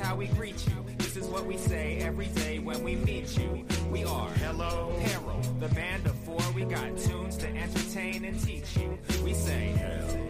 how we greet you. This is what we say every day when we meet you. We are Hello. Peril, the band of four. We got tunes to entertain and teach you. We say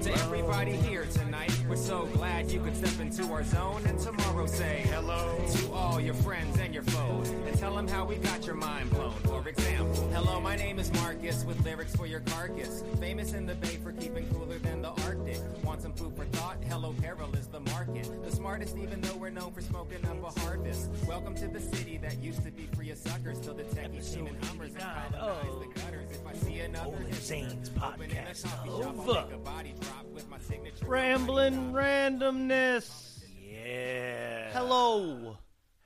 to everybody here tonight, we're so glad you could step into our zone and tomorrow say Hello. to all your friends and your foes and tell them how we got your mind blown. For example, hello, my name is Marcus with lyrics for your carcass. Famous in the bay for keeping cooler than the Arctic. Want some food for thought? Hello, Peril is the market. The smartest, even though we're known for smoking up a harvest. Welcome to the city that used to be free of suckers till the techies steaming hummers and 59 colonize of the gutters. If I see another Zane's open in a podcast coffee shop, I'll over. Make a body drop with my signature Ramblin' randomness. Yeah. Hello.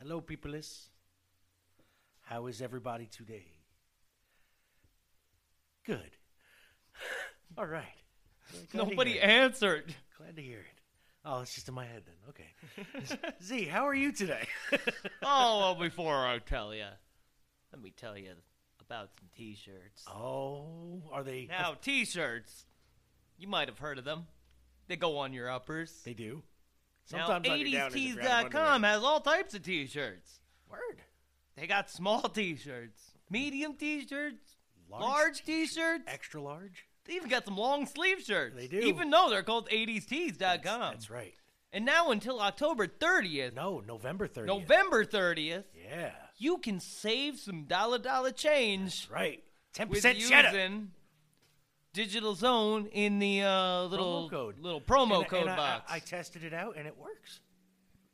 Hello, peoples. How is everybody today? Good. All right. Glad to Nobody it. answered. Glad to hear it. Oh, it's just in my head then. Okay. Z, how are you today? Oh, well, before I tell you, let me tell you about some T-shirts. oh, are they? Now, T-shirts, you might have heard of them. They go on your uppers. they do. now, Sometimes on your downers if you're out of 80stees.com has all types of T-shirts. Word. They got small T-shirts, medium T-shirts, Large large, T-shirts. Extra large. They even got some long sleeve shirts. They do. Even though they're called 80stees.com. That's, that's right. And now until October 30th, No, November 30th. November 30th, Yeah. you can save some dollar dollar change Right. 10% with cheddar. Digital Zone in the uh, little Promo code. little promo And- code and box. I, I tested it out and it works.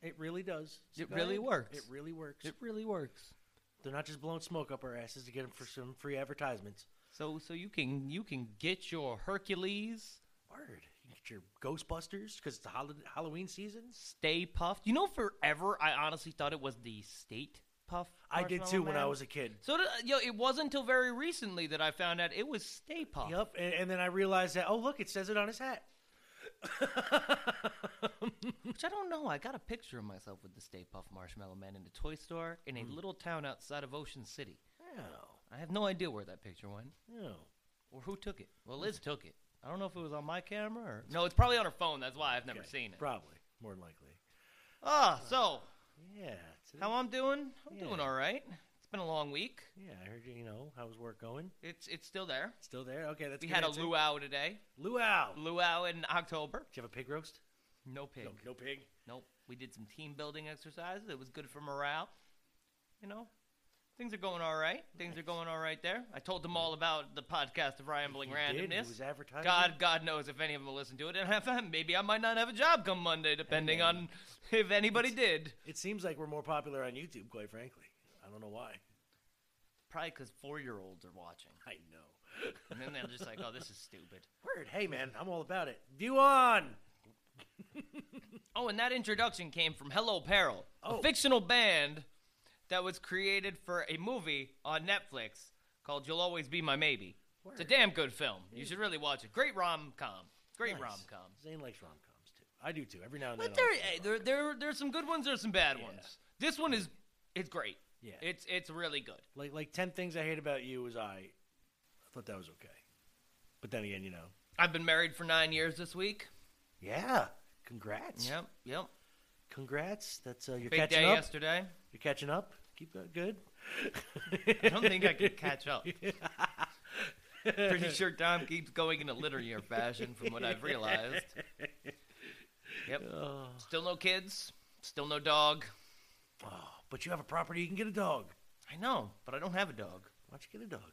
It really does. So It really ahead. works. It really works. it really works. They're not just blowing smoke up our asses to get them for some free advertisements. So so you can you can get your Hercules Word. You get your Ghostbusters because it's the Halloween season. Stay Puffed. You know, forever I honestly thought it was the State Puff. I did Marshmallow too when I was a kid. So did, yo, it wasn't until very recently that I found out it was Stay Puff. Yep. And, and then I realized that, oh, look, it says it on his hat. Which I don't know. I got a picture of myself with the Stay Puff Marshmallow Man in a toy store in Hmm. a little town outside of Ocean City. Oh. I have no idea where that picture went Oh. or who took it. Well, Liz took it. I don't know if it was on my camera or no. It's probably on her phone. That's why I've never Okay. seen it. Probably. More than likely. Ah, so Yeah. today- how I'm doing? I'm Yeah. doing all right. It's been a long week. yeah, I heard you, you know, how's work going? It's it's still there. Still there? Okay, that's We had a luau today. Luau. Luau in October. Did you have a pig roast? No pig. No, no pig. Nope. We did some team building exercises. It was good for morale. You know, things are going all right. Things are going all right there. I told them all about the podcast of Rambling You did? It Randomness. was advertising? God, God knows if any of them will listen to it, and maybe I might not have a job come Monday, depending on if anybody did. It seems like we're more popular on YouTube, quite frankly. I don't know why. Probably because four-year-olds are watching, I know. and then they're just like, "Oh, this is stupid." Word. Hey, man, I'm all about it. View on. Oh, and that introduction came from Hello Peril, Oh. a fictional band that was created for a movie on Netflix called "You'll Always Be My Maybe." It's a damn good film. You should really watch it. Great rom com. Great Nice. rom com. Zane likes rom coms too. I do too. Every now and But then. there, I'll hey, watch there, there, there's some good ones. There's some bad Yeah. ones. This one is, it's great. Yeah. It's it's really good. like like ten things I hate about you was I. I thought that was okay, but then again, you know. I've been married for nine years this week. Yeah. Congrats. Yep, yep. Congrats. That's uh, you're Big catching day up. yesterday. You're catching up. Keep that good. I don't think I can catch up. Pretty sure Tom keeps going in a linear fashion, from what I've realized. Yep. Oh, Still no kids. Still no dog. oh, but you have a property. You can get a dog. I know, but I don't have a dog. Why don't you get a dog?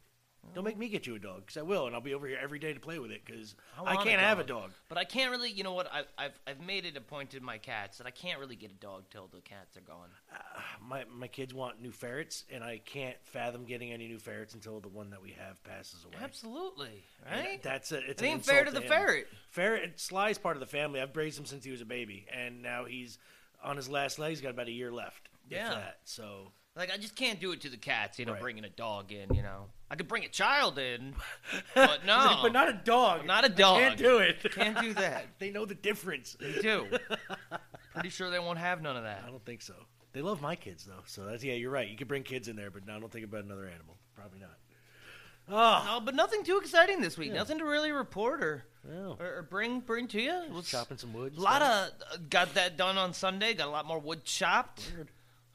Don't make me get you a dog, because I will, and I'll be over here every day to play with it, because I I, can't have a dog. dog. But I can't really, you know what? I've, I've, I've made it a point to my cats that I can't really get a dog till the cats are gone. Uh, my my kids want new ferrets, and I can't fathom getting any new ferrets until the one that we have passes away. Absolutely, And right? That's a, it's It an ain't fair to insult the him. ferret. Ferret Sly's part of the family. I've raised him since he was a baby, and now he's on his last leg. He's got about a year left. Yeah. that. So Like I just can't do it to the cats. You know, Right. bringing a dog in. You know, I could bring a child in, but no, like, but not a dog. Not a dog. I Can't do it. Can't do that. they know the difference. They do. Pretty sure they won't have none of that. I don't think so. They love my kids though, so that's yeah. You're right. You could bring kids in there, but I don't think about another animal. Probably not. Oh, No, but nothing too exciting this week. Nothing to really report or, no. or, or bring bring to you. Was chopping some wood. a lot of uh, got that done on Sunday. Got a lot more wood chopped. Weird.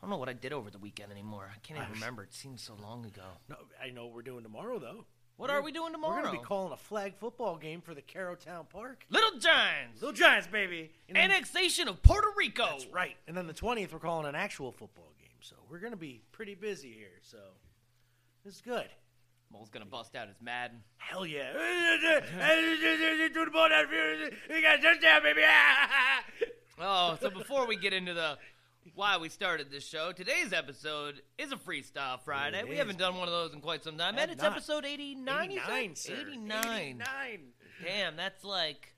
I don't know what I did over the weekend anymore. I can't even remember. It seems so long ago. No, I know what we're doing tomorrow though. What are we doing tomorrow? We're gonna be calling a flag football game for the Carotown Park. Little Giants. Little Giants, baby. And then- Annexation of Puerto Rico. That's right. And then the twentieth, we're calling an actual football game. So we're gonna be pretty busy here. So this is good. Mole's gonna bust out his Madden. Hell yeah! Do the ball down. You got a touchdown, baby! Oh, so before we get into the why we started this show, today's episode is a freestyle Friday. It we is. haven't done one of those in quite some time, Have and it's not. episode eighty-nine. 89, sir. 89. 89. Damn, that's like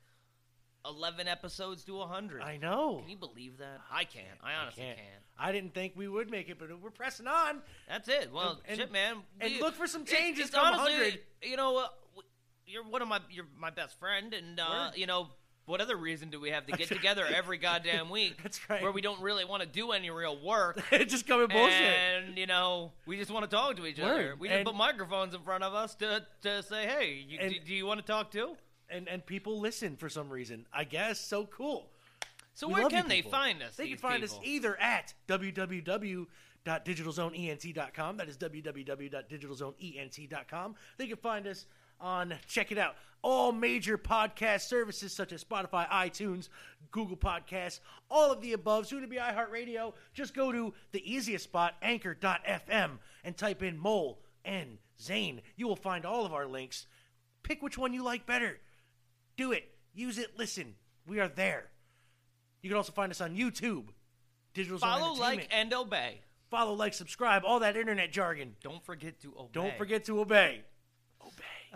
eleven episodes to hundred. I know. Can you believe that? I can't. I honestly can't. can't. I didn't think we would make it, but we're pressing on. That's it. Well, And- shit, man. and We- look for some changes come honestly, 100. You know, uh, you're one of my you're my best friend, and uh, you know. What other reason do we have to get together every goddamn week? That's right. Where we don't really want to do any real work. It's just coming bullshit. And you know, we just want to talk to each other. We just And- put microphones in front of us to to say, "Hey, you, And- do, do you want to talk too?" and and people listen for some reason. I guess so cool. So We where can they find us? They can find people? us either at www.digitalzoneent.com. That is www.digitalzoneent.com. They can find us on, check it out, all major podcast services such as Spotify, iTunes, Google Podcasts, all of the above, soon to be iHeartRadio. Just go to the easiest spot, anchor.fm, and type in Mole and Zane. You will find all of our links. Pick which one you like better. Do it. Use it. Listen. We are there. You can also find us on YouTube. Digital follow, like, and obey. follow, like, subscribe, all that internet jargon. Don't forget to obey. Don't forget to obey.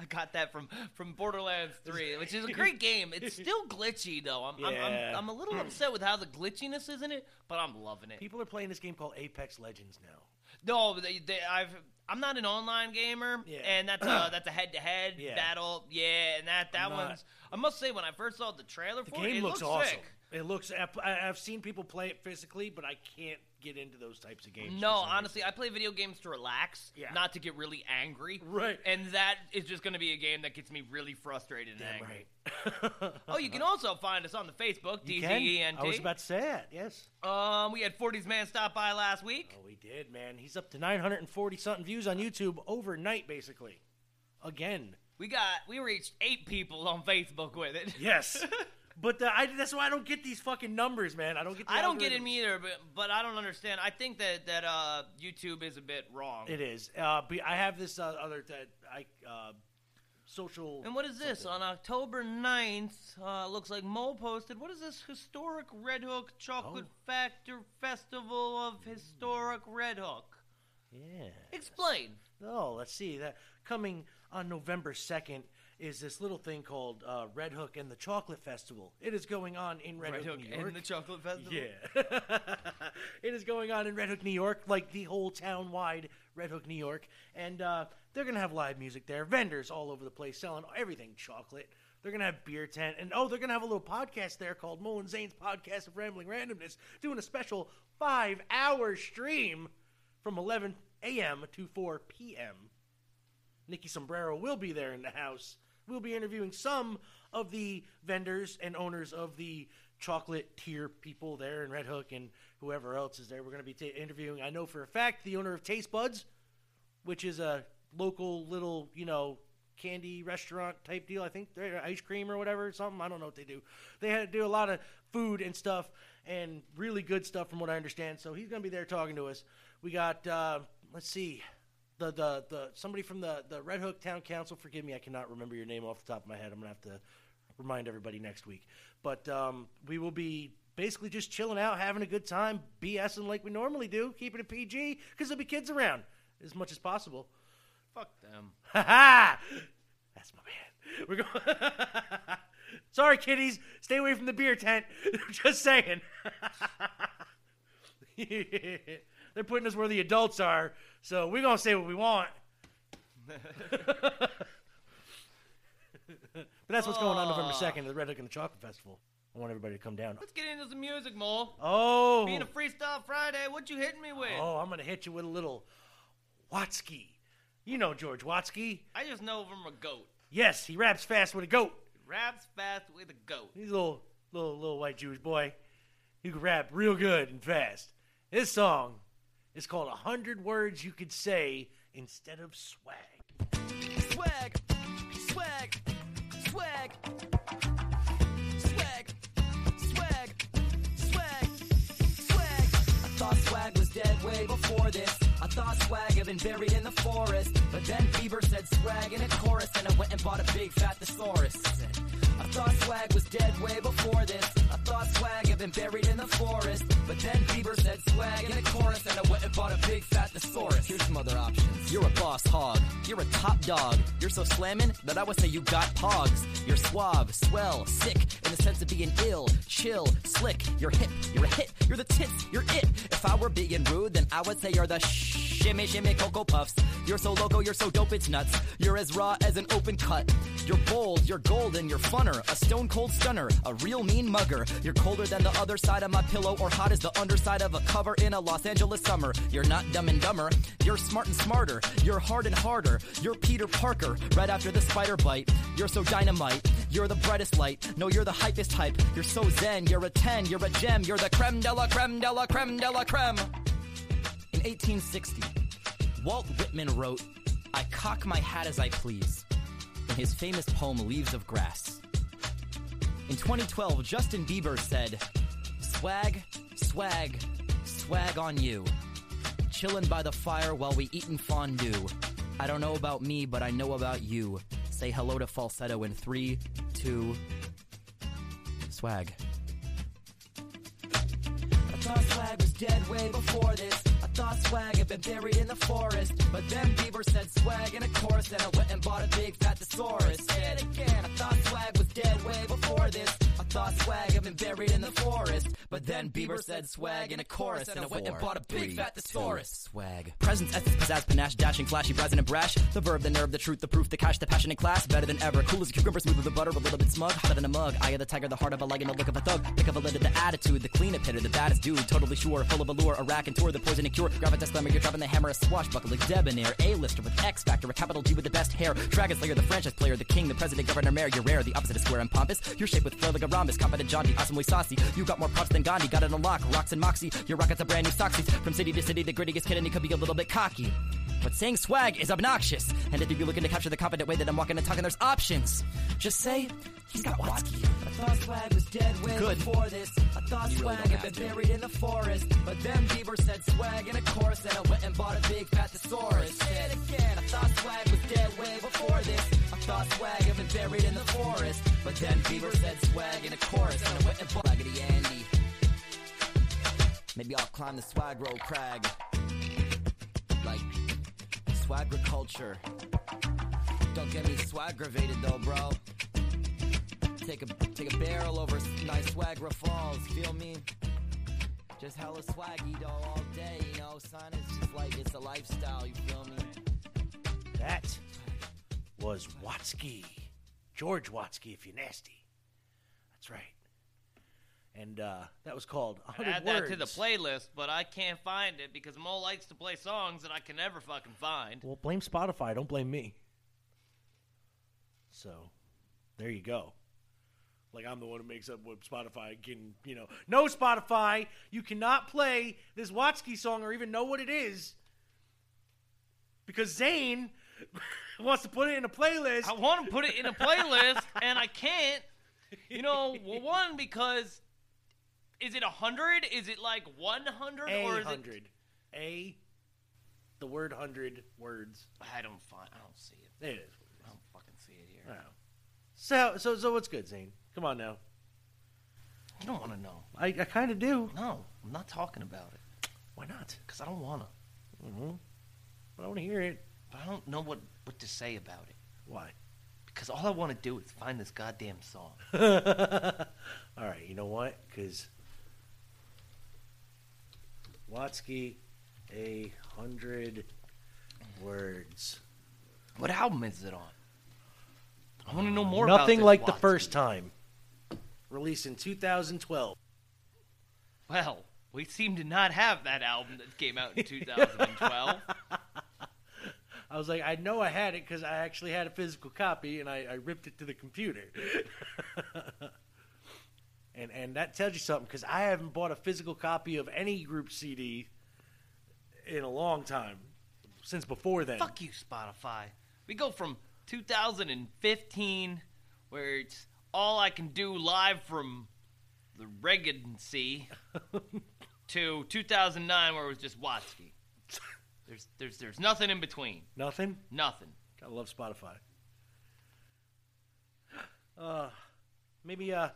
I got that from from Borderlands 3, which is a great game. It's still glitchy though. I'm I'm, Yeah. I'm, I'm a little upset with how the glitchiness is in it, but I'm loving it. People are playing this game called Apex Legends now. No, they, they, I've I'm not an online gamer, Yeah. and that's a that's a head to head Yeah. battle. Yeah, and that that I'm not- one's. I must say, when I first saw the trailer The for it, game it looks, looks awesome. sick. It looks. I- I- I've seen people play it physically, but I can't get into those types of games. No, honestly, I play video games to relax, Yeah. not to get really angry. Right. And that is just going to be a game that gets me really frustrated and Damn angry. right. Oh, you can also find us on the Facebook? DZENT. I was about to say that. Yes. Um, we had 40s Man stop by last week. Oh, we did, man. He's up to 940 something views on YouTube overnight, basically. Again. We got we reached eight people on Facebook with it. Yes. but uh, I, that's why I don't get these fucking numbers, man. I don't get. The I don't get algorithms. him either, but but I don't understand. I think that that uh YouTube is a bit wrong. It is. Uh, but I have this uh, other that I uh, social. and what is this? On October 9th, uh, looks like Mo posted. What is this? Historic Red Hook Chocolate Oh. Factor Festival of Historic Red Hook. Yeah. Explain. Oh, let's see. That coming on November second is this little thing called uh, Red Hook and the Chocolate Festival. It is going on in Red, Red Hook, Hook New York. and the Chocolate Festival. Yeah. it is going on in Red Hook, New York, like the whole town wide Red Hook, New York. And uh, they're going to have live music there, vendors all over the place selling everything chocolate. They're going to have beer tent. And oh, they're going to have a little podcast there called Mo and Zane's Podcast of Rambling Randomness, doing a special five hour stream from 11 a.m. to 4 p.m. Nikki Sombrero will be there in the house. We'll be interviewing some of the vendors and owners of the chocolate tier people there in Red Hook and whoever else is there. We're going to be ta interviewing, I know for a fact, the owner of Taste Buds, which is a local little, you know, candy restaurant type deal. I think they're ice cream or whatever, something. I don't know what they do. They had to do a lot of food and stuff and really good stuff from what I understand. So he's going to be there talking to us. We got, uh, let's see, the, the, the somebody from the, the Red Hook Town Council. Forgive me, I cannot remember your name off the top of my head. I'm going to have to remind everybody next week. But um, we will be basically just chilling out, having a good time, BSing like we normally do, keeping it PG because there'll be kids around as much as possible. Fuck them. Ha ha! That's my man. We're going. Sorry, kiddies. Stay away from the beer tent. Just saying. They're putting us where the adults are, so we're gonna say what we want. but that's what's going on November second at the Red Hook and the Chocolate Festival. I want everybody to come down. Let's get into some music, Mo. Oh, Being a freestyle Friday, what you hitting me with? oh, I'm gonna hit you with a little Watsky. You know George Watsky. I just know from a goat. Yes, he raps fast with a goat. He Raps fast with a goat. He's a little, little, little white Jewish boy. He can rap real good and fast. This song is called "A Hundred Words You Could Say Instead of Swag." Swag, swag, swag, swag, swag, swag, swag. I thought swag was dead way before this. I thought swag had been buried in the forest. But then Bieber said swag in a chorus, and I went and bought a big fat thesaurus. I thought swag was dead way before this. I thought swag had been buried in the forest. But then Bieber said swag in a chorus, and I went and bought a big fat thesaurus. Here's some other options. You're a boss hog. You're a top dog. You're so slamming that I would say you got pogs. You're suave, swell, sick, in the sense of being ill, chill, slick. You're hip, you're a hit, you're the tits, you're it. If I were being rude, then I would say you're the shimmy shimmy cocoa puffs. You're so loco, you're so dope, it's nuts. You're as raw as an open cut. You're bold, you're golden, you're funner, a stone cold stunner, a real mean mugger. You're colder than the other side of my pillow, or hot as the underside of a cover in a Los Angeles summer. You're not dumb and dumber, you're smart and smarter. You're hard and harder. You're Peter Parker, right after the spider bite. You're so dynamite, you're the brightest light. No, you're the hypest hype. You're so zen, you're a 10, you're a gem, you're the creme de la creme de la creme de la creme. In 1860, Walt Whitman wrote, I cock my hat as I please, in his famous poem Leaves of Grass. In 2012, Justin Bieber said, Swag, swag, swag on you. Chillin' by the fire while we eatin' fondue. I don't know about me, but I know about you. Say hello to falsetto in three, two, swag. I thought swag was dead way before this. I thought swag had been buried in the forest. But then Bieber said swag in a chorus, and I went and bought a big fat thesaurus. It again. I thought swag was dead way before this. I thought swag had been buried in the forest. But then Bieber said swag in a chorus, and I went and bought a big fat thesaurus. Swag. Presence, essence, pizzazz, panache, dashing, flashy, brazen, and a brash. The verb, the nerve, the truth, the proof, the cash, the passion, and class. Better than ever. Cool as a cucumber, smooth as the butter, a little bit smug, hotter than a mug. Eye of the tiger, the heart of a lion, the look of a thug. Pick of a lid of the attitude, the clean up hitter, the baddest dude. Totally sure, full of allure, a rack and tour, the poison and cure. Gravitas glamour, you're dropping the hammer, a swashbuckler, debonair. A-lister with X Factor, a capital G with the best hair. Dragon Slayer, the franchise player, the king, the president, governor, mayor. You're rare, the opposite of square and pompous. You're shaped with flair like a rhombus, confident, jaunty, awesomely saucy. You got more props than Gandhi, got it on lock. Rocks and moxie, your rockets are brand new soxies. From city to city, the grittiest kid, and he could be a little bit cocky. But saying swag is obnoxious. And if you're looking to capture the confident way that I'm walking and talking, there's options. Just say, he's got Watsky. I thought swag was dead way Good. before this. I thought swag had been buried in the forest. But then Bieber said swag in a chorus, and I went and bought a big fat thesaurus. Say it again. I thought swag was dead way before this. I thought swag had been buried in the forest. But then Bieber said swag in a chorus, and I went and bought Andy. Maybe I'll climb the swag road crag. Like swagriculture. Don't get me swaggravated though, bro. Take a take a barrel over nice Swagra Falls. Feel me? Just hella swaggy though all day, you know. Son, it's just like it's a lifestyle. You feel me? That was Watsky. George Watsky, if you're nasty. That's right. And uh, that was called I'd 100 add Words. that to the playlist, but I can't find it because Mo likes to play songs that I can never fucking find. Well, blame Spotify. Don't blame me. So, there you go. Like I'm the one who makes up what Spotify can, you know. No Spotify, you cannot play this Watsky song or even know what it is because Zane wants to put it in a playlist. I want to put it in a playlist, and I can't. You know, well, one because is it a hundred? Is it like one hundred, A or is hundred. A, the word hundred words. I don't find. I don't see it. It is. I don't fucking see it here. Wow. So, so, so what's good, Zane? Come on now. You don't want to know. I, I kind of do. No, I'm not talking about it Why not? because I don't want to. Mm-hmm. But I want to hear it. But I don't know what what to say about it Why? because all I want to do is find this goddamn song. All right, you know what? Because Watsky, a hundred words. What album is it on? I want to know more. about Nothing like the first time. Released in 2012. Well, we seem to not have that album that came out in 2012. I was like, I know I had it because I actually had a physical copy and I, I ripped it to the computer. and and that tells you something because I haven't bought a physical copy of any group CD in a long time since before then. Fuck you, Spotify. We go from 2015, where it's all I can do live from the Regency, to 2009, where it was just Watsky. There's, there's, there's nothing in between. Nothing. Nothing. I love Spotify. Uh, maybe uh,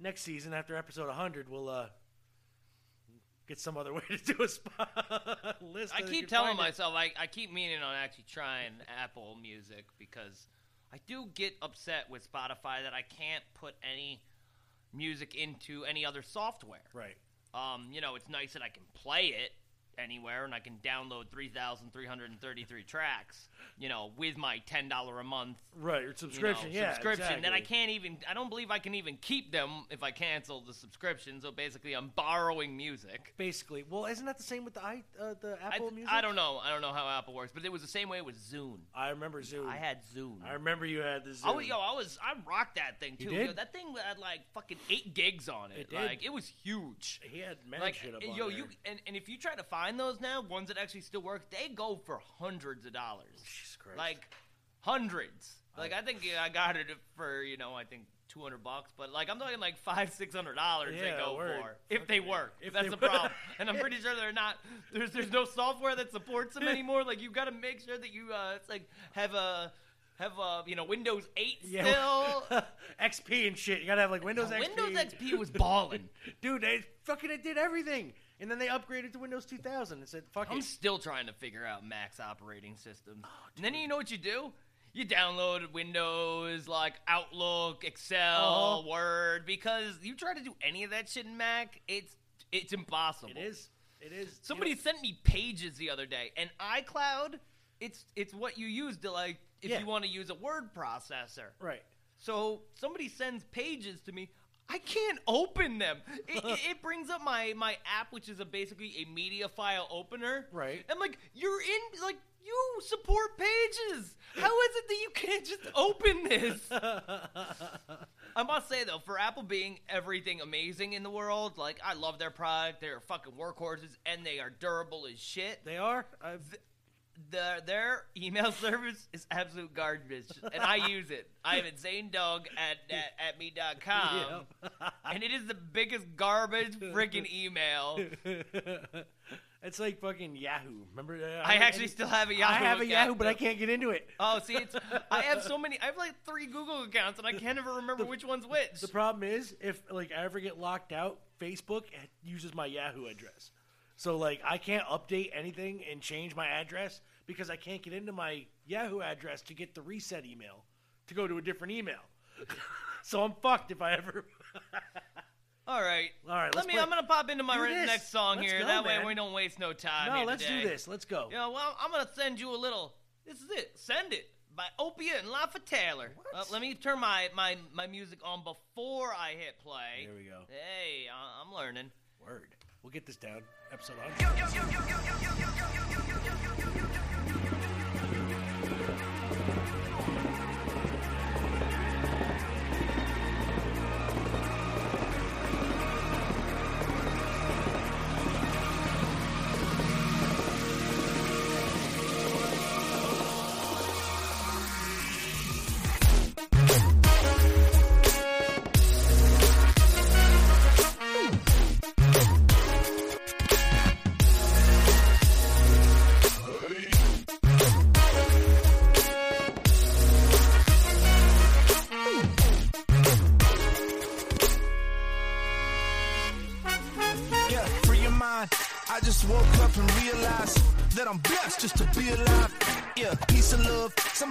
next season after episode 100, we'll uh, get some other way to do a spot list. I keep telling myself I, I keep meaning on actually trying Apple Music because I do get upset with Spotify that I can't put any music into any other software. Right. Um, you know, it's nice that I can play it anywhere and I can download 3,333 tracks, you know, with my $10 a month Right. Your you know, subscription. yeah. subscription that I can't even I don't believe I can even keep them if I cancel the subscription. So basically I'm borrowing music. Basically. Well, isn't that the same with the i uh, the I, Apple Music? I don't know. I don't know how Apple works, but it was the same way with Zune. I remember Zune. I had Zune. I remember you had the I Zoom. was, yo, I was, I rocked that thing too. Yo, that thing had like fucking eight gigs on it. It did. Like it was huge. he had mad Like shit up yo, there. you and, and if you try to find those now, ones that actually still work, they go for hundreds of dollars. Jesus Christ. Like hundreds. Like I think yeah, I got it for you know I think two hundred bucks, but like I'm talking like five six hundred dollars they go word. for if they work. If That's the problem, and I'm pretty sure they're not. There's there's no software that supports them anymore. Like you got to make sure that you uh it's like have a have a you know Windows eight Yeah. still. XP and shit. You gotta have like Windows XP. Windows XP was balling. Dude, they fucking it did everything. And then they upgraded to Windows 2000 and said, fuck I'm it. still trying to figure out Mac's operating systems. Oh, and then you know what you do? You download Windows like Outlook, Excel, Uh-huh. Word, because you try to do any of that shit in Mac, it's it's impossible. It is. It is. Somebody You know- sent me pages the other day, and iCloud, it's it's what you use to like if Yeah. you want to use a word processor. Right. So somebody sends pages to me. I can't open them. It, it, it brings up my my app, which is a basically a media file opener. Right. I'm like, you're in like you support pages. How is it that you can't just open this? I must say though, for Apple being everything amazing in the world, like I love their product. They're fucking workhorses, and they are durable as shit. They are. I've, The, their email service is absolute garbage, and I use it. I am at zanedog at, at, at me.com, and it is the biggest garbage freaking email. it's like fucking Yahoo. Remember? Uh, I actually still have a Yahoo I have a. Yahoo, but I can't get into it. Oh, see, it's I have so many. I have like three Google accounts, and I can't ever remember which one's which. The problem is, if like I ever get locked out, Facebook uses my Yahoo address. So like I can't update anything and change my address because I can't get into my Yahoo address to get the reset email to go to a different email. so I'm fucked if I ever. All right, All right, Let let's me. play- I'm gonna pop into my Do re- next song Let's here. go, that man. way we don't waste no time. no, here let's today. do this. Let's go. Yeah, well, I'm gonna send you a little. This is it. Send it by Opiuo and Lafa Taylor. What? Uh, let me turn my, my my music on before I hit play. Here we go. Hey, I- I'm learning. Word. We'll get this down. Episode 100.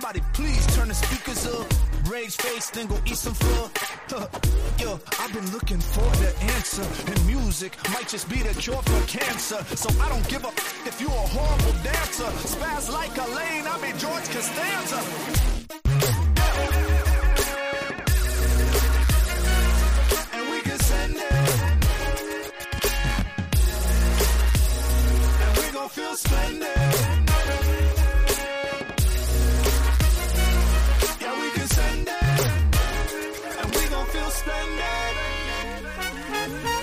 Somebody please turn the speakers up. Rage face, then go eat some food. Yo, I've been looking for the answer. And music might just be the cure for cancer. So I don't give up if you're a horrible dancer. Spaz like a lane, I be George Costanza. And we can send it. And we gon' feel splendid. splendid.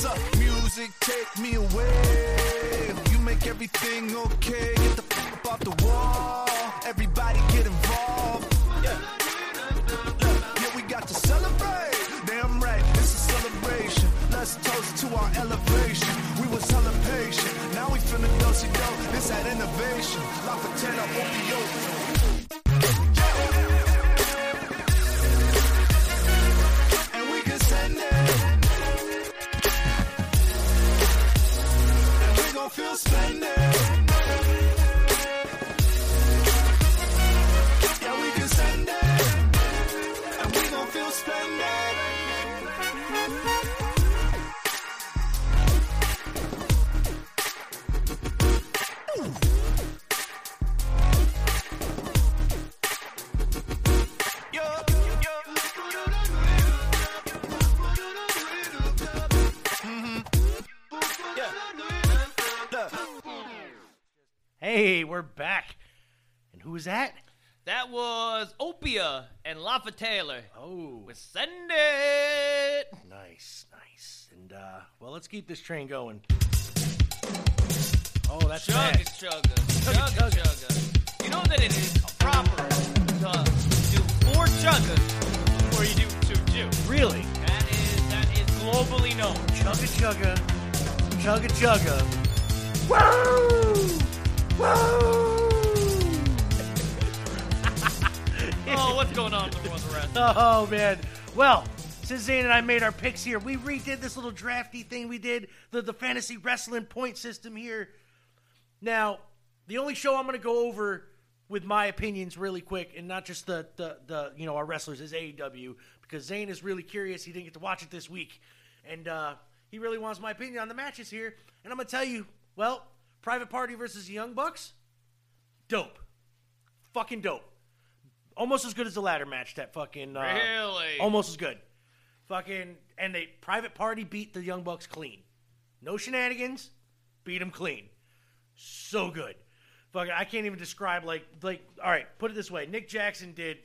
The music take me away. You make everything okay. Get the fuck off the wall. Everybody get involved. Yeah. yeah, we got to celebrate. Damn right, this a celebration. Let's toast to our elevation. We were hella patient. Now we finna go see dough. This that innovation. La potato, opioid. We gon' we're back. And who was that? That was Opiuo and Lafa Taylor. Oh, With Send It. nice, nice. And uh, well, let's keep this train going. Oh, that's Chugga bad. chugga. Chugga Chugga. You know that it is proper to do four chuggas before you do two chew. Really? That is that is globally known. Chugga chugga, chugga chugga. Woo! Oh, what's going on with the rest? Oh man. Well, since Zane and I made our picks here, we redid this little drafty thing we did, the, the fantasy wrestling point system here. Now, the only show I'm gonna go over with my opinions really quick and not just the the, the you know our wrestlers is AEW because Zane is really curious. He didn't get to watch it this week. And uh, he really wants my opinion on the matches here. And I'm gonna tell you, well, Private Party versus Young Bucks, dope. Fucking dope. Almost as good as the ladder match that fucking uh, Really? almost as good. Fucking and they private party beat the young bucks clean. No shenanigans beat them clean. So good. Fucking i can't even describe like like all right put it this way. Nick jackson did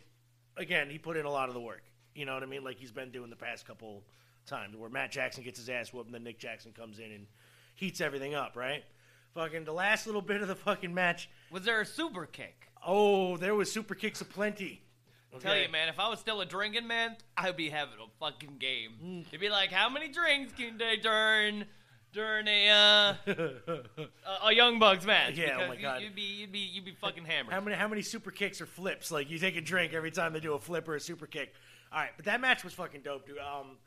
again he put in a lot of the work. You know what i mean? Like he's been doing the past couple times where matt jackson gets his ass whooped and then nick jackson comes in and heats everything up right fucking the last little bit of the fucking match Was there a super kick? Oh, there was super kicks aplenty. Tell you, man, if I was still a drinking man, I'd be having a fucking game. Mm. You'd be like, how many drinks can they turn during a uh, a, a Young Bucks match? Yeah, oh my you- God. You'd be you'd be you'd be fucking hammered. How many how many super kicks or flips? Like you take a drink every time they do a flip or a super kick. All right, but that match was fucking dope, dude. Um,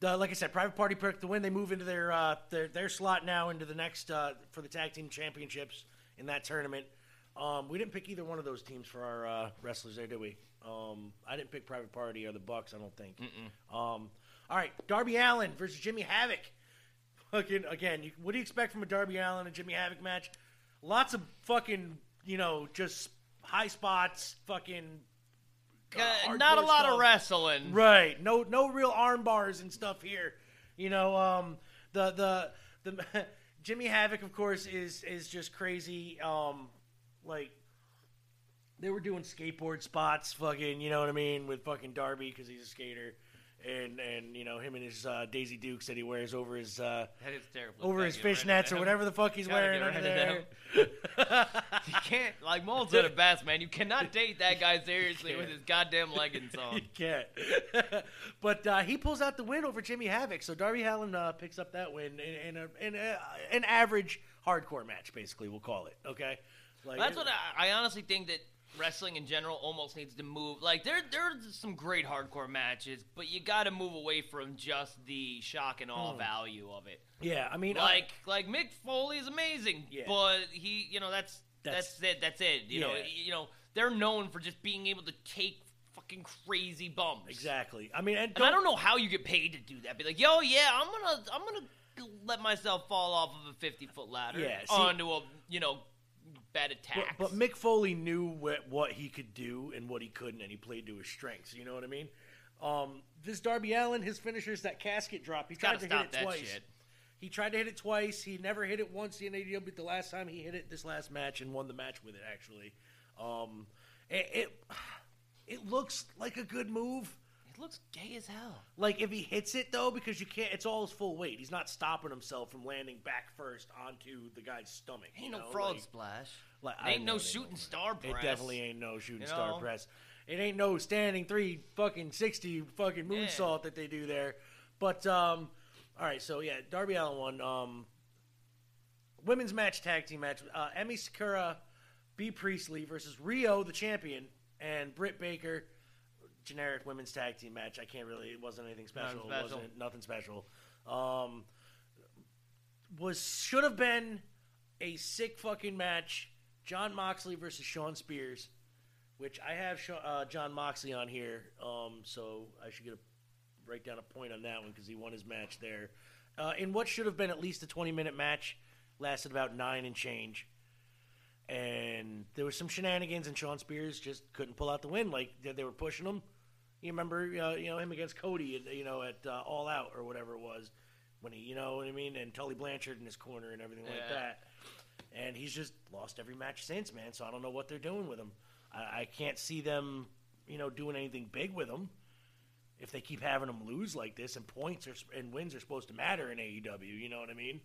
the, like I said, Private Party picked the win. They move into their uh, their their slot now into the next uh, for the tag team championships in that tournament. Um, we didn't pick either one of those teams for our uh, wrestlers there, did we? Um, I didn't pick Private Party or the Bucks. I don't think. Um, all right, Darby Allin versus Jimmy Havoc. Fucking again, you, what do you expect from a Darby Allin and Jimmy Havoc match? Lots of fucking, you know, just high spots, fucking. Uh, not a lot stuff. of wrestling. Right. No no real arm bars and stuff here. You know, um the the the Jimmy Havoc of course is is just crazy um like they were doing skateboard spots fucking, you know what I mean, with fucking Darby cuz he's a skater. And and you know him and his uh, Daisy Dukes that he wears over his uh, That is terrible. over his fishnets or whatever the fuck he's Gotta wearing get under rid there. You can't, like Mold said it best, man. You cannot date that guy seriously with his goddamn leggings on. You can't. but uh, he pulls out the win over Jimmy Havoc. So Darby Allin uh, picks up that win in, in, a, in a, an average hardcore match, basically, we'll call it. Okay? Like, That's what I, I honestly think that wrestling in general almost needs to move. Like there, there's some great hardcore matches, but you got to move away from just the shock and awe hmm. value of it. Yeah, I mean, I- Like, like Mick Foley is amazing, Yeah. but he, you know, that's That's- that's, it. That's it. You know, you know, they're known for just being able to take fucking crazy bumps. exactly. I mean, and, And I don't know how you get paid to do that. Be like, yo, yeah, I'm gonna, I'm gonna let myself fall off of a 50 foot ladder Yeah, see- onto a, you know, bad But, attack. but Mick Foley knew what, what he could do and what he couldn't, and he played to his strengths. You know what I mean? Um, this Darby Allin, his finisher's that casket drop. He tried to hit it twice. shit. He tried to hit it twice. He never hit it once in AEW. But the last time he hit it, this last match, and won the match with it. Actually, um, it, it it looks like a good move. Looks gay as hell. Like if he hits it though, because you can't. It's all his full weight. He's not stopping himself from landing back first onto the guy's stomach. you Ain't no frog Like- splash. Like, It ain't no shooting star press. It definitely ain't no shooting You star press. It ain't no standing three fucking sixty fucking moonsault that they do there. But um, all right, so yeah, Darby Allin won. Um, women's match tag team match: uh, Emi Sakura, Bea Priestley versus Riho, the champion, and Britt Baker. Generic women's tag team match. I can't really. It wasn't anything special. Nothing It special. wasn't nothing special. Um, was should have been a sick fucking match. Jon Moxley versus Shawn Spears, which I have uh, Jon Moxley on here, um, so I should get a write down a point on that one because he won his match there. Uh, in what should have been at least a twenty minute match, lasted about nine and change, and there was some shenanigans, and Shawn Spears just couldn't pull out the win. Like they, they were pushing him. You remember, uh, you know, him against Cody, at, you know, at uh, All Out or whatever it was, when he, you know what I mean, and Tully Blanchard in his corner and everything like that. And he's just lost every match since, man. So I don't know what they're doing with him. I, I can't see them, you know, doing anything big with him. If they keep having him lose like this, and points are, and wins are supposed to matter in AEW, you know what I mean?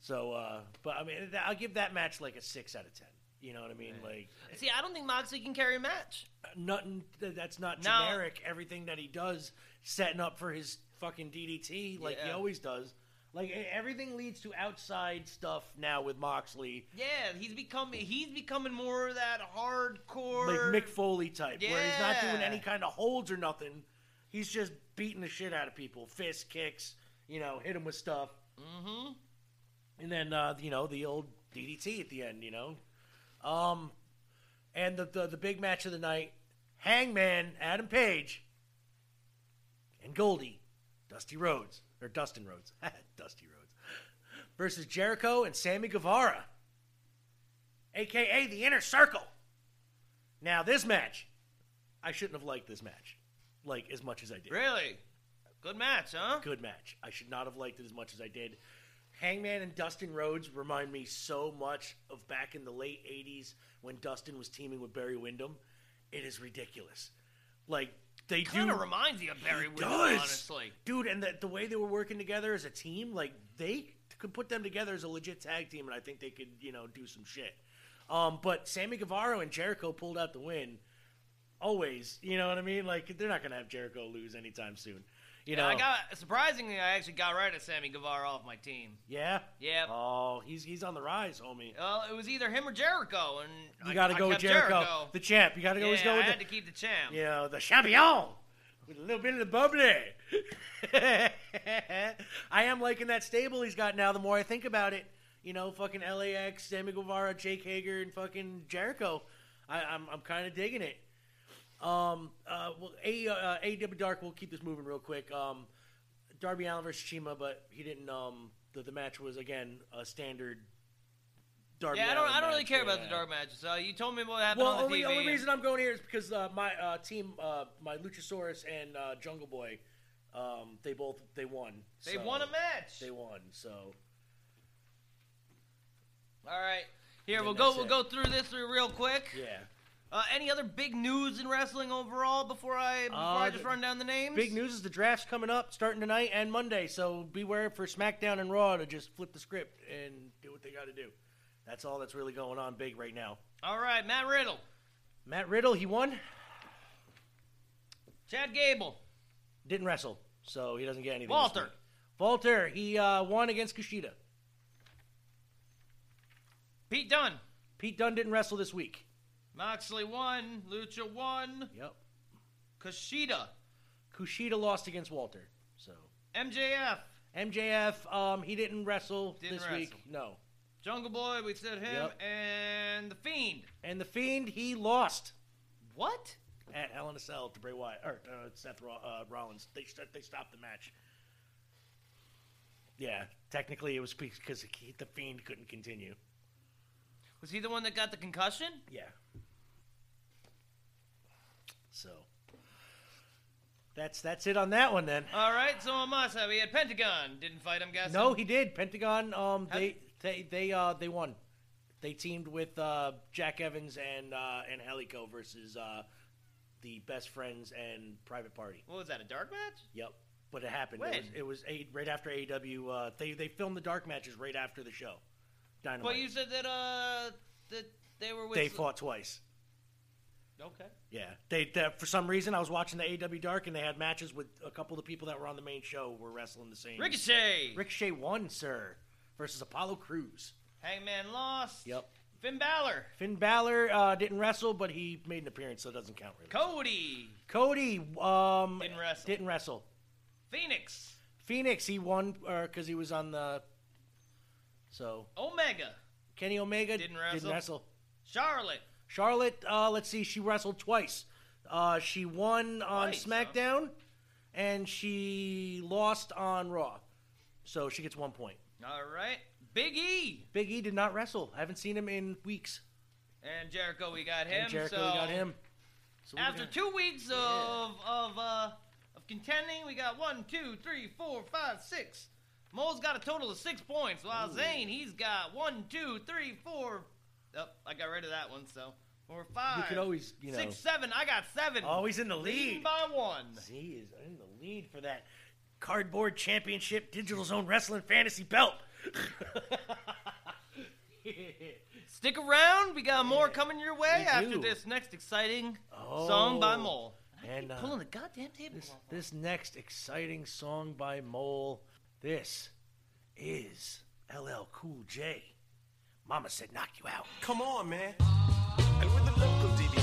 So, uh, but I mean, I'll give that match like a six out of ten. You know what I mean? Like See, I don't think Moxley can carry a match. nothing that's not No. generic. Everything that he does, setting up for his fucking DDT, like he always does. Like everything leads to outside stuff now with Moxley, Yeah, he's becoming he's becoming more of that hardcore. like Mick Foley type, where he's not doing any kind of holds or nothing. He's just beating the shit out of people, fist kicks, you know, hit him with stuff, Mm-hmm. And then uh, you know the old DDT at the end, you know. Um, and the, the the big match of the night: Hangman Adam Page and Goldie, Dusty Rhodes or Dustin Rhodes, Dusty Rhodes versus Jericho and Sammy Guevara, aka the Inner Circle. Now this match, I shouldn't have liked this match, like as much as I did. Really, good match, huh? Good match. I should not have liked it as much as I did. Hangman and Dustin Rhodes remind me so much of back in the late 80s when Dustin was teaming with Barry Windham. It is ridiculous. Like, they Kind of reminds you of Barry Windham, does. honestly. Dude, and the, the way they were working together as a team, like, they could put them together as a legit tag team, and I think they could, you know, do some shit. Um, but Sammy Guevara and Jericho pulled out the win. Always. You know what I mean? Like, they're not going to have Jericho lose anytime soon. You know? I got surprisingly, I actually got rid of Sammy Guevara off my team. Yeah? Yeah. Oh, he's he's on the rise, homie. Well, it was either him or Jericho, and You got to go with kept Jericho, the champ. You got to yeah, always go I with had the, to keep the champ. you know, the champion with a little bit of the bubbly. I am liking that stable he's got now. The more I think about it, you know, fucking LAX, Sammy Guevara, Jake Hager, and fucking Jericho. I, I'm I'm kind of digging it. Um, uh, well, A, uh, AEW Dark. We'll keep this moving real quick. Um, Darby Allin versus Shima, but he didn't. Um, the, the match was again a standard. Darby Yeah, I don't. I don't really match, care about the dark matches. Uh, you told me what happened Well, on the only, TV. only reason I'm going here is because uh, my uh, team, uh, my Luchasaurus and uh, Jungle Boy, um, they both they won. they so- won a match. They won. So All right, here we'll go. We'll it. go through this real quick. yeah, Uh, any other big news in wrestling overall before I before Uh, I just run down the names? big news is the draft's coming up starting tonight and Monday. So beware for SmackDown and Raw to just flip the script and do what they got to do. That's all that's really going on big right now. All right, Matt Riddle, Matt Riddle, he won, Chad Gable, didn't wrestle, so he doesn't get anything. Walter. Walter, he uh, won against Kushida. Pete Dunne. Pete Dunne didn't wrestle this week. Moxley won, Lucha won, Yep. Kushida, Kushida lost against Walter. So MJF, MJF, um, he didn't wrestle Didn't this week. No. Jungle Boy, we said him, Yep. and the Fiend. And the Fiend, he lost What? at Hell in a Cell to Bray Wyatt or uh, Seth uh, Rollins. They st- they stopped the match. Yeah, technically it was because he- the Fiend couldn't continue. Was he the one that got the concussion? Yeah. So that's that's it on that one then. All right, so Amasa, we had Pentagon. Didn't fight, I'm guessing. No, he did. Pentagon. Um, How- they they they uh they won. They teamed with uh, Jack Evans and uh, and Angelico versus uh, the Best Friends and Private Party. What was that? A dark match? Yep. But it happened. When? It was, it was a, right after AEW. Uh, they they filmed the dark matches right after the show. Dynamite. But you said that uh that they were with. they fought twice. Okay. Yeah, they, they for some reason I was watching the AW Dark and they had matches with a couple of the people that were on the main show were wrestling the same. Ricochet. Ricochet won, sir, versus Apollo Crews. Hangman lost. Yep. Finn Balor. Finn Balor uh, didn't wrestle, but he made an appearance, so it doesn't count really. Cody. Cody um, Didn't wrestle. Didn't wrestle. Fenix. Fenix he won because he was on the. So Omega. Kenny Omega Didn't wrestle. Didn't wrestle. Charlotte. Charlotte, uh, let's see, she wrestled twice. Uh, she won on Twice, huh? SmackDown, and she lost on Raw. So she gets one point. All right. Big E. Big E did not wrestle. I haven't seen him in weeks. And Jericho, we got him. and Jericho so got him. So we After got- two weeks of of uh of contending, we got one, two, three, four, five, six. Mo's got a total of six points, while Zane he's got one, two, three, four. Oh, I got rid of that one. So four, five. You could always, you know, six, seven. I got seven. always in the Leading lead. by one. He is in the lead for that cardboard championship digital zone wrestling fantasy belt. Stick around. We got more coming your way after this next exciting song by Oh. Mole. and uh, Pulling the goddamn table. this, this next exciting song by Mole, this is LL Cool J. Mama said knock you out. Come on, man. And with the local DBC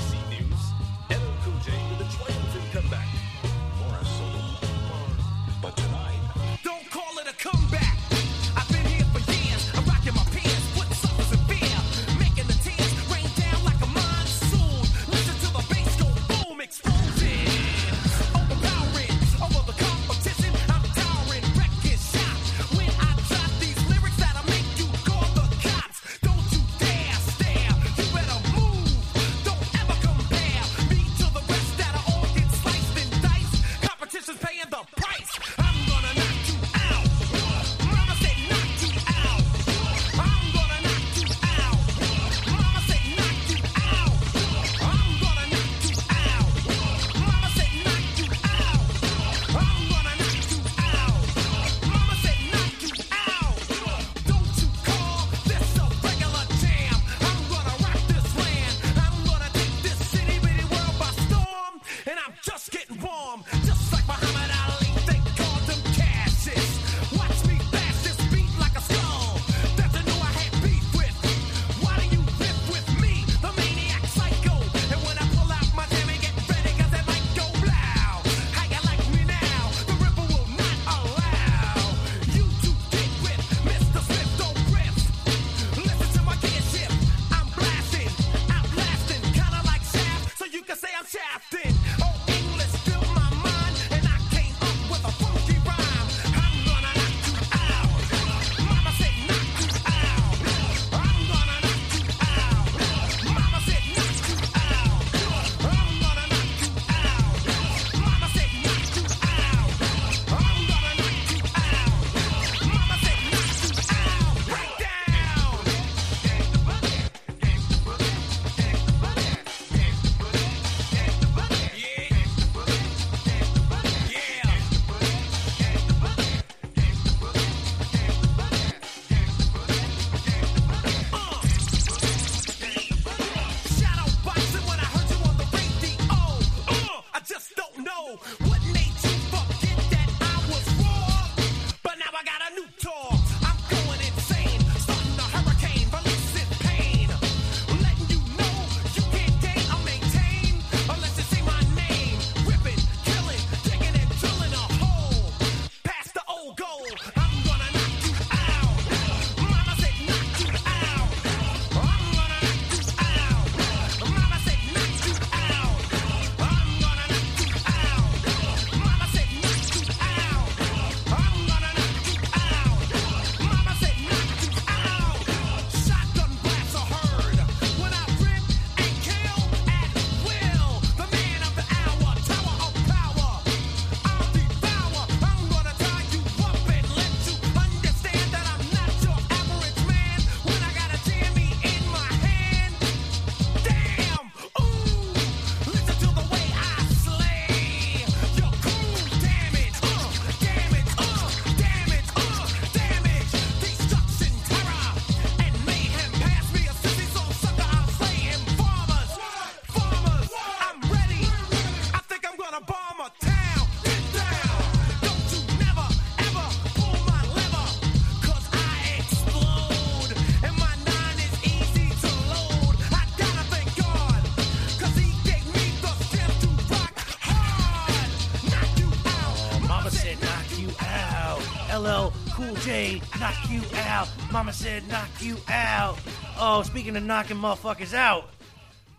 Knock you out. Mama said knock you out. Oh, speaking of knocking motherfuckers out,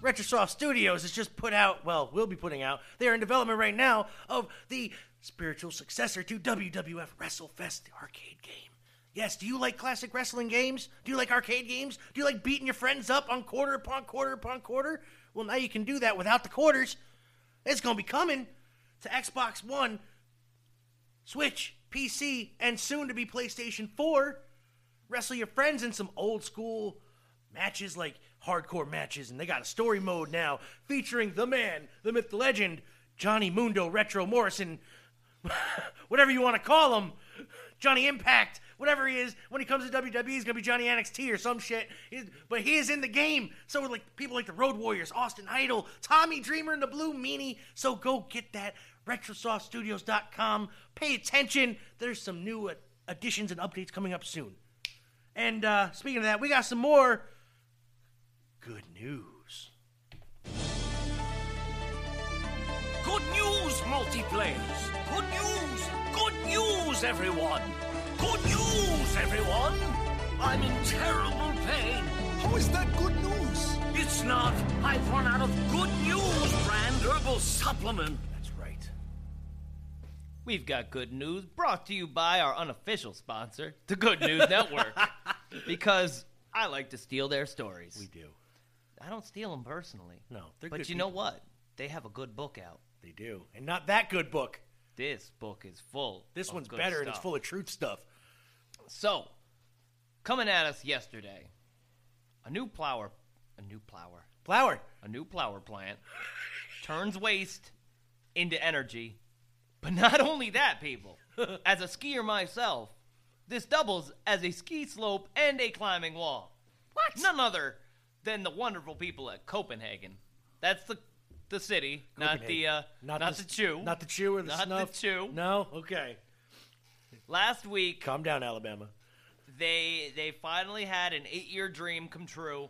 Retrosoft Studios has just put out, well, will be putting out, they are in development right now of the spiritual successor to WWF WrestleFest, the arcade game. Yes, do you like classic wrestling games? Do you like arcade games? Do you like beating your friends up on quarter upon quarter upon quarter? Well, now you can do that without the quarters. It's going to be coming to Xbox One, Switch, PC, and soon to be PlayStation 4. Wrestle your friends in some old school matches like hardcore matches, and they got a story mode now featuring the man, the myth, the legend, Johnny Mundo Retro Morrison, whatever you want to call him, Johnny Impact, whatever he is. When he comes to WWE, he's gonna be Johnny NXT or some shit. He's, but he is in the game. So like people like the Road Warriors, Austin Idol, Tommy Dreamer, and the Blue Meanie. So go get that. RetrosoftStudios.com. Pay attention. There's some new additions and updates coming up soon. And uh, speaking of that, we got some more good news. Good news, multiplayers! Good news! Good news, everyone! Good news, everyone! I'm in terrible pain. How is that good news? It's not. I've run out of Good News brand herbal supplement. We've got good news brought to you by our unofficial sponsor, the Good News Network. because I like to steal their stories. We do. I don't steal them personally. No, they're But good you know people. what? They have a good book out. They do. And not that good book. This book is full. This of one's good better and it's stuff. full of truth stuff. So, coming at us yesterday, a new plower, a new plower, Flower. a new plower plant turns waste into energy. But not only that, people. As a skier myself, this doubles as a ski slope and a climbing wall. What? None other than the wonderful people at Copenhagen. That's the the city, not the uh, not, the, chew. Not the chew or the Not the snuff. chew. No? Okay. Last week, Calm down, Alabama. they they finally had an eight year dream come true,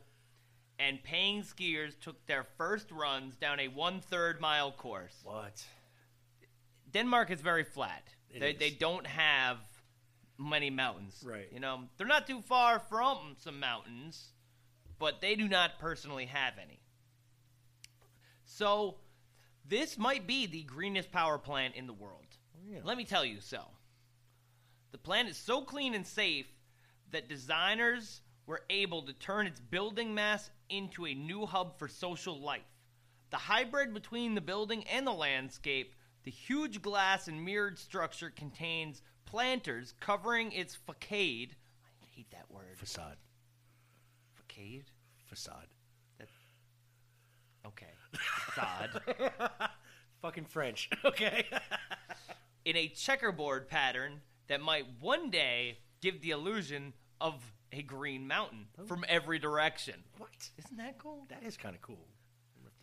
and paying skiers took their first runs down a one third mile course. What? Denmark is very flat. It they is. they don't have many mountains. Right. You know, they're not too far from some mountains, but they do not personally have any. So, this might be the greenest power plant in the world. Oh, really? Let me tell you so. The plant is so clean and safe that designers were able to turn its building mass into a new hub for social life. The hybrid between the building and the landscape, the huge glass and mirrored structure contains planters covering its facade. I hate that word. Facade. Facade? Facade. That, Okay. Facade. Fucking French. Okay. in a checkerboard pattern that might one day give the illusion of a green mountain oh. from every direction. what? Isn't that cool? That is kind of cool.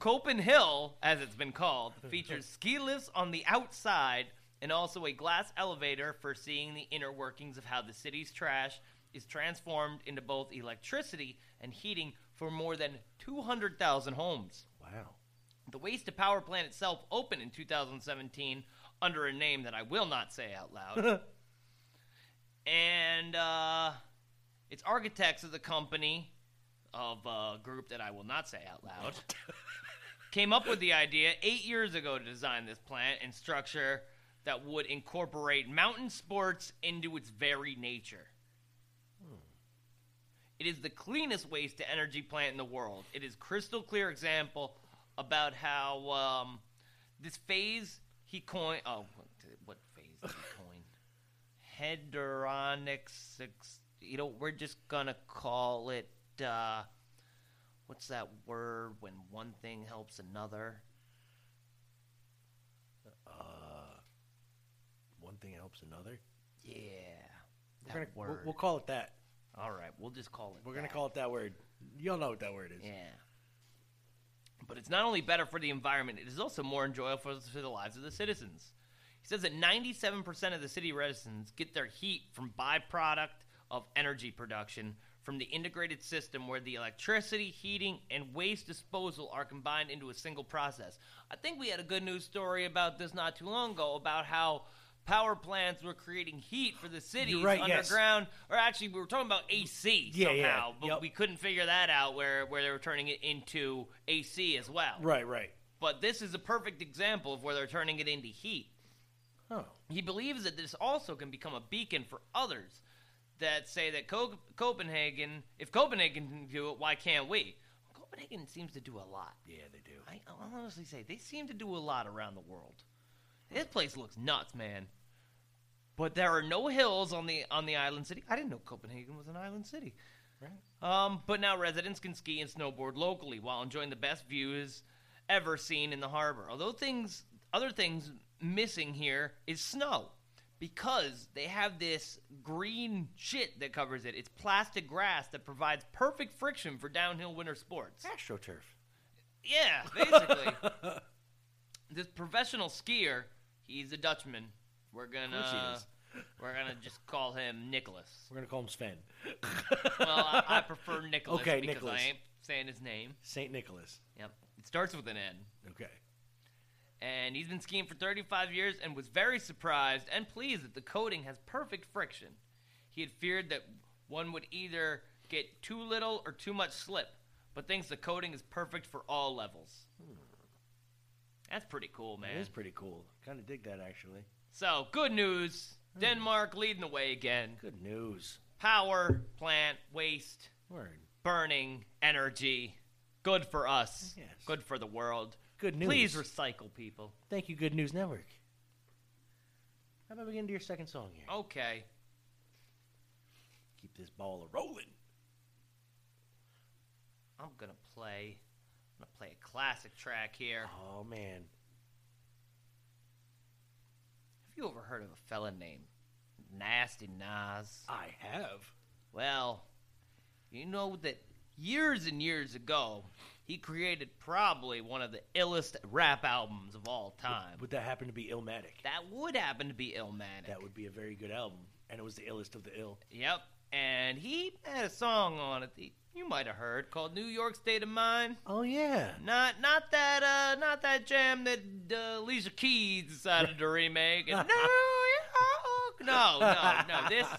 CopenHill, as it's been called, features ski lifts on the outside and also a glass elevator for seeing the inner workings of how the city's trash is transformed into both electricity and heating for more than 200,000 homes. Wow. The waste to power plant itself opened in 2017 under a name that I will not say out loud. and uh, its architects of the company of a group that I will not say out loud came up with the idea eight years ago to design this plant and structure that would incorporate mountain sports into its very nature. It is the cleanest waste to energy plant in the world. It is crystal clear example about how um, this phase he coined. Oh, what, phase did he coin? Hedronics. ex- You know, we're just gonna call it. Uh, what's that word when one thing helps another? Uh, One thing helps another. Yeah, We're that gonna, we'll, word. we'll call it that. All right, we'll just call it. We're gonna that. call it that word. You'll know what that word is. Yeah. But it's not only better for the environment, it is also more enjoyable for, for the lives of the citizens. He says that 97% of the city residents get their heat from byproduct of energy production from the integrated system where the electricity, heating, and waste disposal are combined into a single process. I think we had a good news story about this not too long ago about how power plants were creating heat for the cities right, yes. underground. Or actually, we were talking about AC Yeah, yeah, somehow, but yep. we couldn't figure that out where, where they were turning it into AC as well. Right, right. But this is a perfect example of where they're turning it into heat. Oh, He believes that this also can become a beacon for others that say that Co- Copenhagen, if Copenhagen can do it, why can't we? Copenhagen seems to do a lot. yeah, they do. I, I'll honestly say they seem to do a lot around the world. This place looks nuts, man. But there are no hills on the on the island city. I didn't know Copenhagen was an island city. Right. Um, but now residents can ski and snowboard locally while enjoying the best views ever seen in the harbor. Although things, other things missing here is snow, because they have this green shit that covers it. It's plastic grass that provides perfect friction for downhill winter sports. AstroTurf. Yeah, basically. this professional skier, he's a Dutchman. We're gonna we're gonna just call him Nicholas. We're gonna call him Sven. Well, I, I prefer Nicholas Okay, because Nicholas. I ain't saying his name. Saint Nicholas. Yep, it starts with an N. Okay. And he's been skiing for 35 years and was very surprised and pleased that the coating has perfect friction. He had feared that one would either get too little or too much slip, but thinks the coating is perfect for all levels. Hmm. That's pretty cool, man. It is pretty cool. Kind of dig that actually. So, good news. Hmm. Denmark leading the way again. Good news. Power plant waste Word. burning energy. Good for us. Yes. Good for the world. Good news. Please recycle, people. Thank you, Good News Network. How about we get into your second song here? Okay. Keep this ball a rolling. I'm gonna play. I'm gonna play a classic track here. Oh man. Have you ever heard of a fella named Nasty Nas? I have. Well, you know that years and years ago, he created probably one of the illest rap albums of all time. Would that happen to be Illmatic? That would happen to be Illmatic. That would be a very good album. And it was the illest of the ill. Yep. And he had a song on it that you might have heard called New York State of Mind. Oh yeah. Not not that uh not that jam that uh, Alicia Keys decided to remake. And New York. No, no, no. This is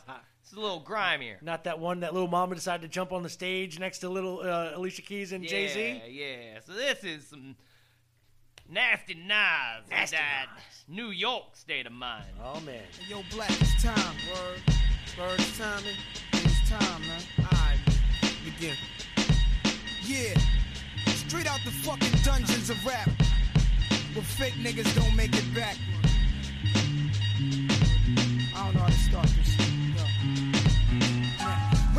a little grimier. Not that one that little mama decided to jump on the stage next to little uh, Alicia Keys and yeah, Jay Z. Yeah, yeah. So this is some nasty knives. Nasty that knives. New York state of mind. Oh man. Yo, Black, it's time. Word. Word, it's time, man. It's time, man. Alright, begin. Yeah. Straight out the fucking dungeons of rap. Where fake niggas don't make it back. I don't know how to start this shit. Yo.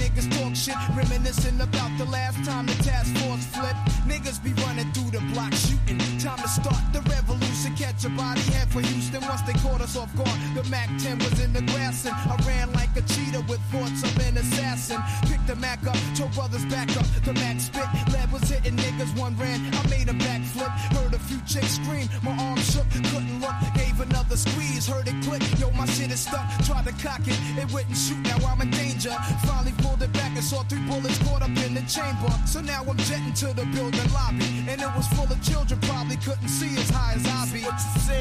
Niggas talk shit, reminiscing about the last time the task force flipped. Niggas be running through the block shooting. Time to start the revolution. Catch a body head for Houston once they caught us off guard. The Mac 10 was in the grass and I ran like a cheetah with thoughts of an assassin. Picked the Mac up, told brothers back up. The Mac spit, lead was hitting niggas. One ran, I made a backflip. Heard a few chicks scream, my arm shook, couldn't look. Gave another squeeze, heard it click. Yo, my shit is stuck. Tried to cock it, it wouldn't shoot. Now I'm in danger. Finally pulled it back and saw three bullets caught up in the chamber. So now I'm jetting to the building lobby, and it was full of children. Probably couldn't see as high as I be.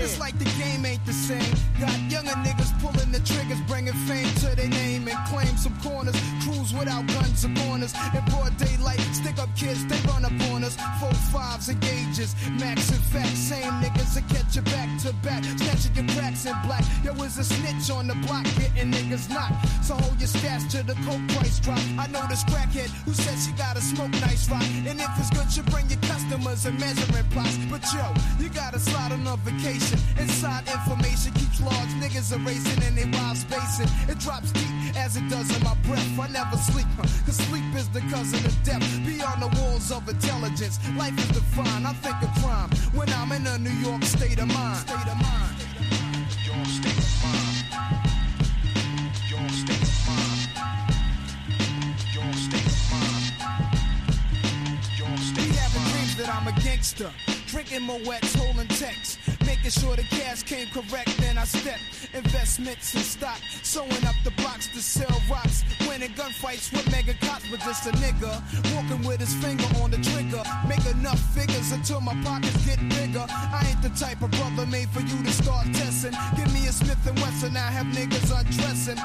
It's like the game ain't the same. Got younger niggas pulling the triggers, bringing fame to their name and claim some corners. Crews without guns or corners. In broad daylight, stick up kids, they run up on us. Four fives and gauges, max and fact. Same niggas that catch you back to back. Snatching your cracks in black. Yo, is a snitch on the block, getting niggas knocked. So hold your stash to the coke price drop. I know this crackhead who said she gotta smoke nice rock. And if it's good, you bring your customers and measuring plots. But yo, you gotta slide on a vacation. Inside information keeps large niggas erasing and they wild spacing. It drops deep as it does in my breath. I never sleep, huh, cause sleep is the cousin of death. Beyond the walls of intelligence, life is defined. I think of crime when I'm in a New York state of mind. State of mind. Your state of mind. Gangster. Drinking Moet's, holding texts. Making sure the cash came correct, then I step. Investments in stock. Sewing up the blocks to sell rocks. Winning gunfights with mega cops, but just a nigga. Walking with his finger on the trigger. Make enough figures until my pockets get bigger. I ain't the type of brother made for you to start testing. Give me a Smith and Wesson, I have niggas undressing.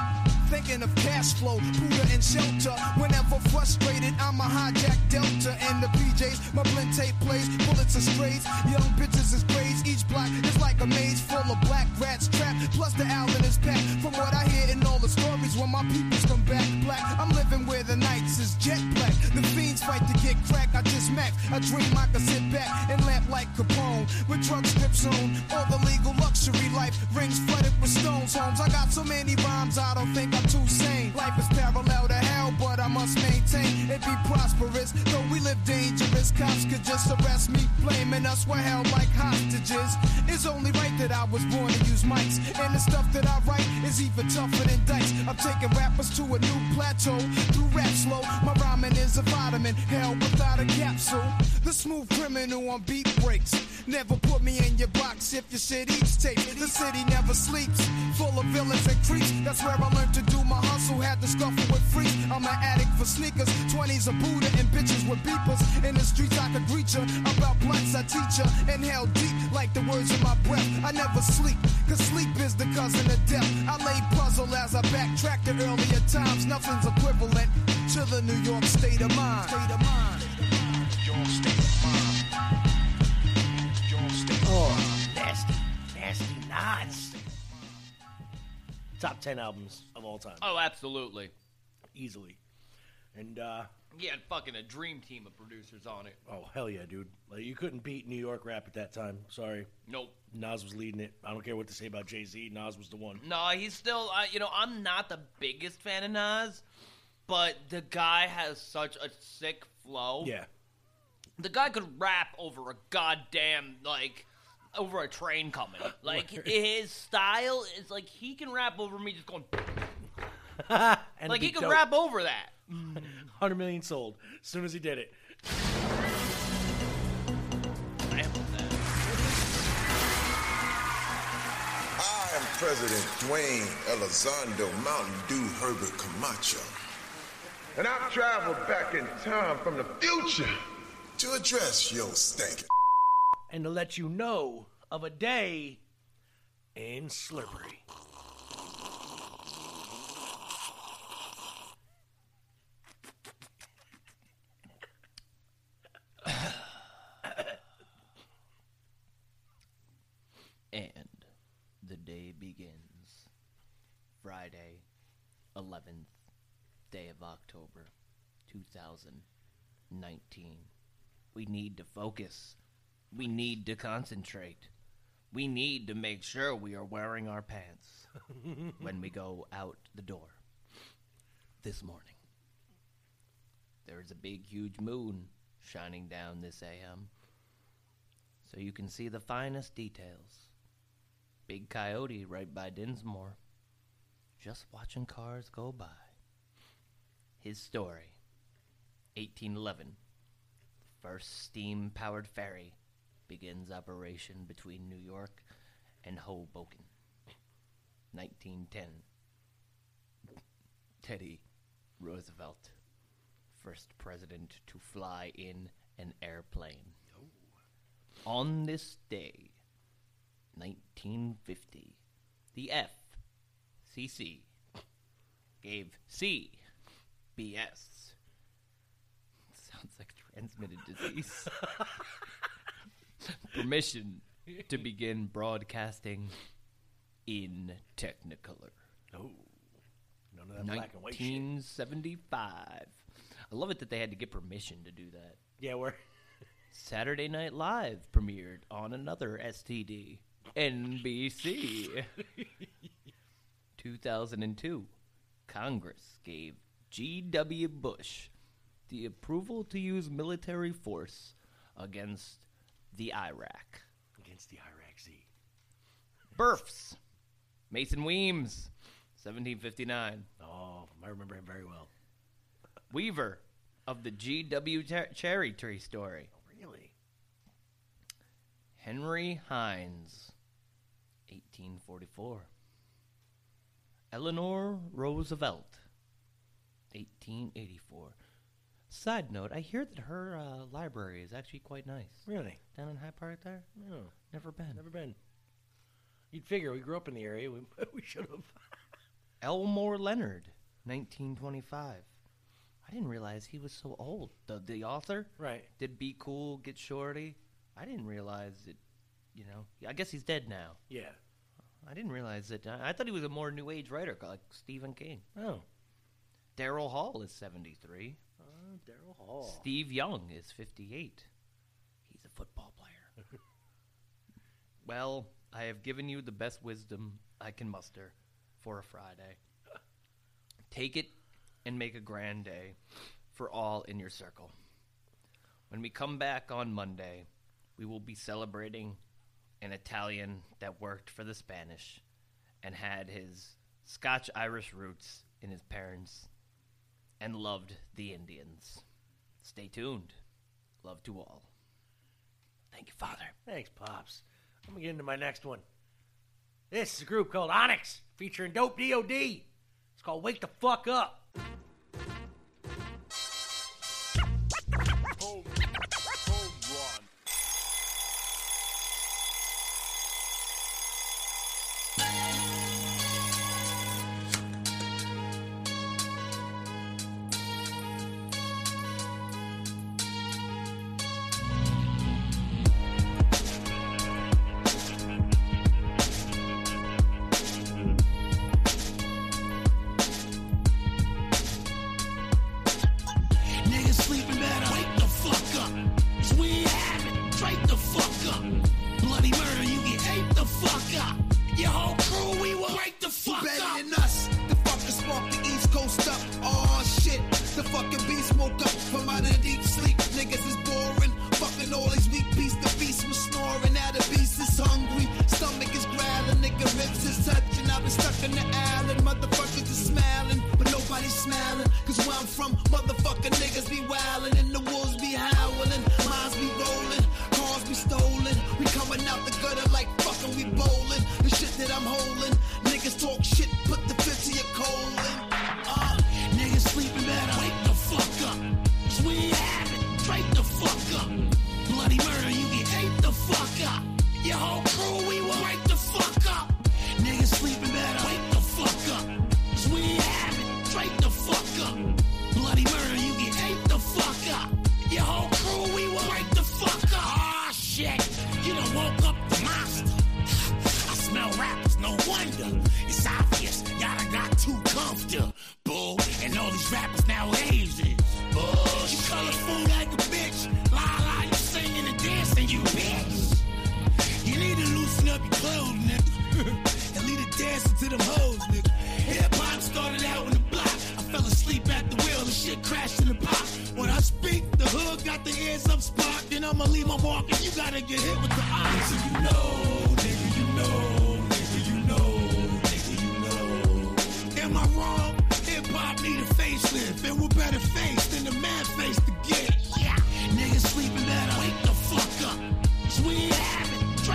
Thinking of cash flow, Buddha and shelter. Whenever frustrated, I'm a hijack Delta and the PJs. My blend tape plays, bullets are strays. Young bitches is grays. Each block is like a maze full of black rats trapped. Plus the Alvin is packed. From what I hear in all the stories, when my peoples come back black, I'm living where the nights is jet black. The fiends fight to get crack. I just max. I dream I can sit back and laugh like Capone with drug strips on. All the legal luxury life rings flooded with stones. Homes. I got so many rhymes, I don't think I'm too sane. Life is parallel to hell, but I must maintain it be prosperous. Though we live dangerous, cops could just arrest me, blaming us we're held like hostages. It's only right that I was born to use mics, and the stuff that I write is even tougher than dice. I'm taking rappers to a new plateau through rap slow. My rhyming is a vitamin, hell without a capsule. The smooth criminal on beat breaks. Never put me in your box if your shit eats tape. The city never sleeps, full of villains and creeps. That's where I learned to do my hustle. Had to scuffle with freaks. I'm an addict for sneakers, 20s a Buddha and bitches with beepers. In the streets I could greet ya. About blunts I teach ya. Inhale deep like the words in my breath. I never sleep, cause sleep is the cousin of death. I lay puzzle as I backtrack to earlier times. Nothing's equivalent to the New York state of mind. State of mind. Your state of mind. Your state of Oh, nasty, nasty Nas. Top ten albums of all time, Oh, absolutely. easily. And uh, He had fucking a dream team of producers on it. oh hell yeah, dude! Like you couldn't beat New York rap at that time. Sorry, Nope. Nas was leading it. I don't care what to say about Jay Z. Nas was the one. No, he's still. Uh, you know, I'm not the biggest fan of Nas, but the guy has such a sick flow. Yeah, The guy could rap over a goddamn like over a train coming. Like his style is like he can rap over me just going. and like he can could rap over that. Hundred million sold as soon as he did it. Rap with that. I am President Dwayne Elizondo Mountain Dew Herbert Camacho. And I've traveled back in time from the future to address your stank. And to let you know of a day in Slippery. And the day begins. Friday, 11th day of October, 2019. We need to focus. We need to concentrate. We need to make sure we are wearing our pants when we go out the door. This morning, there is a big, huge moon shining down this AM so you can see the finest details. Big coyote right by Dinsmore, just watching cars go by. His story 1811. First steam powered ferry begins operation between New York and Hoboken. 1910. Teddy Roosevelt, first president to fly in an airplane. Oh. On this day, 1950, the FCC gave CBS sounds like transmitted disease permission to begin broadcasting in Technicolor. Oh, none of that black and white shit. 1975. I love it that they had to get permission to do that. Yeah, we're Saturday Night Live premiered on another STD, NBC. 2002, Congress gave G.W. Bush the approval to use military force against the Iraq. against the Iraq Z. Births. Mason Weems, 1759. Oh, I remember him very well. Weaver of the G.W. Cher- Cherry Tree story. Oh, really? Henry Heinz, 1844. Eleanor Roosevelt, 1884. Side note, I hear that her uh, library is actually quite nice. Really? Down in Hyde Park there? No, Never been. never been. You'd figure we grew up in the area. We, we should have. Elmore Leonard, 1925. I didn't realize he was so old. The, the author Right. did Be Cool, Get Shorty. I didn't realize it, you know. I guess he's dead now. Yeah. I didn't realize that. I I thought he was a more new age writer like Stephen King. Oh. Daryl Hall is 73. Daryl Hall. Steve Young is 58. He's a football player. well, I have given you the best wisdom I can muster for a Friday. Take it and make a grand day for all in your circle. When we come back on Monday, we will be celebrating an Italian that worked for the Spanish and had his Scotch Irish roots in his parents and loved the Indians. Stay tuned. Love to all. Thank you, Father. Thanks, Pops. I'm going to get into my next one. This is a group called Onyx, featuring Dope DOD. It's called Wake the Fuck Up.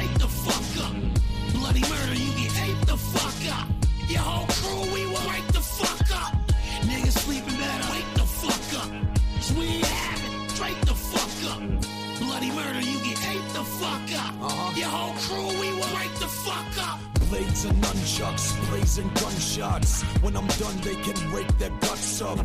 Having. The fuck up. Bloody murder, you get ate the fuck up. Your whole crew, we will break the fuck up. Niggas sleeping better. Wake the fuck up. 'Cause we ain't having. Straight the fuck up. Bloody murder, you get ate the fuck up. Uh-huh. Your whole crew, we will break the fuck up. Blades and nunchucks, blazing gunshots. When I'm done, they can rake their guts up.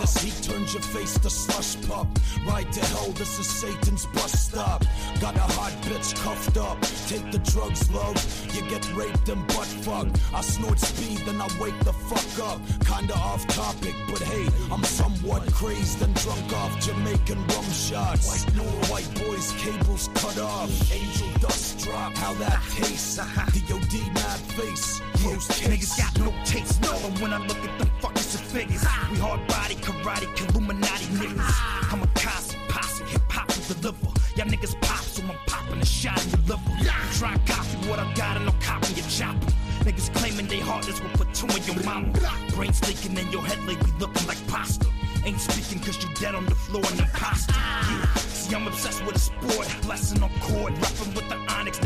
This heat turns your face to slush pup. Ride to hell, this is Satan's bus stop. Got a hot bitch cuffed up. Take the drugs, love. You get raped and butt fucked. I snort speed, then I wake the fuck up. Kinda off topic, but hey, I'm somewhat crazed and drunk off Jamaican rum shots. White, no white boys, cables cut off. Angel dust drop, how that tastes. DOD mad face, close case. Niggas got no taste, no. When I look at them figures, we hard body, karate, Illuminati niggas. I'm a Kamikaze, posse, hip hop to deliver. Y'all niggas pop, so I'm popping a shot in your liver. Try copy what I got and no copy your chopper. Niggas claiming they heartless will put two in your mama. Brains leaking in your head lately looking like pasta. Ain't speaking cause you dead on the floor and imposter. Yeah, see I'm obsessed with a sport, blessing on court, rapping with the onyx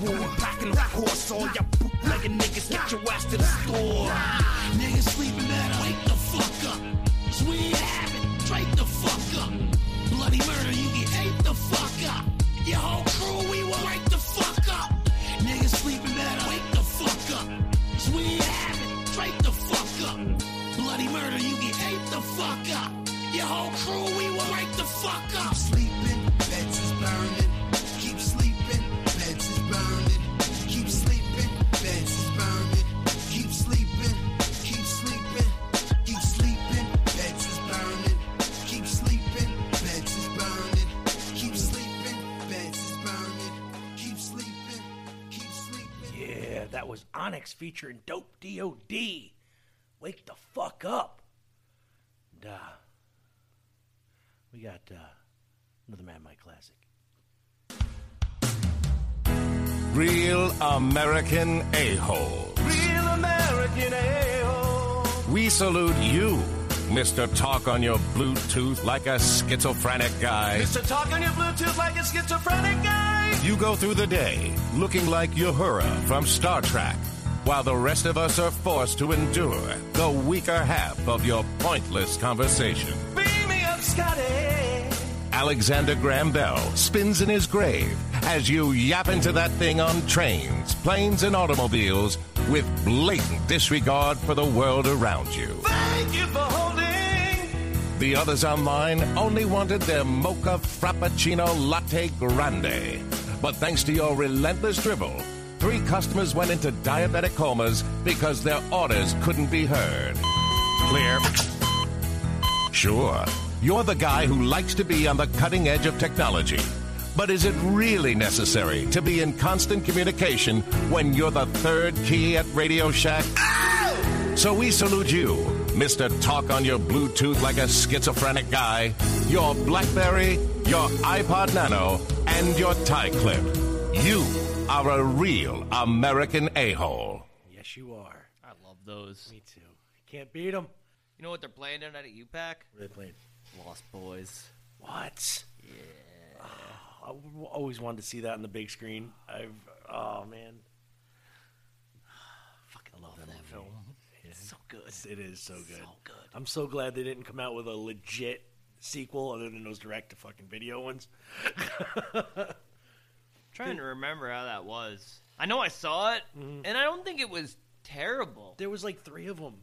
this. All y'all bootlegging niggas, get your ass to the store. Niggas sleeping better. Wake the fuck up. 'Cause we having. Straight the fuck up. Bloody murder, you get ate the fuck up. Your whole crew, we will wake the fuck up. Niggas sleeping better. Wake the fuck up. 'Cause we having. Straight the fuck up. Bloody murder, you get ate the fuck up. Your whole crew, that was Onyx featuring Dope DOD. Wake the fuck up. And, uh, we got uh, another Mad Mike classic. Real American a-hole. Real American a-hole. We salute you, Mr. Talk on your Bluetooth like a schizophrenic guy. Mr. Talk on your Bluetooth like a schizophrenic guy. You go through the day looking like Uhura from Star Trek, while the rest of us are forced to endure the weaker half of your pointless conversation. Beam me up, Scotty. Alexander Graham Bell spins in his grave as you yap into that thing on trains, planes, and automobiles with blatant disregard for the world around you. Thank you for holding. The others online only wanted their mocha frappuccino latte grande. But thanks to your relentless dribble, three customers went into diabetic comas because their orders couldn't be heard. Clear? Sure, you're the guy who likes to be on the cutting edge of technology. But is it really necessary to be in constant communication when you're the third key at Radio Shack? So we salute you, Mr. Talk on your Bluetooth like a schizophrenic guy, your Blackberry, your iPod Nano, and your tie clip. You are a real American a-hole. Yes, you are. I love those. Me too. Can't beat them. You know what they're playing tonight at UPAC? What are they playing? Lost Boys. What? Yeah. Ah, I always wanted to see that on the big screen. I've oh man, Fucking love that film. It's so good. it is so good. So good. I'm so glad they didn't come out with a legit sequel other than those direct to fucking video ones. trying to remember how that was. I know I saw it, Mm-hmm. and I don't think it was terrible. There was like three of them.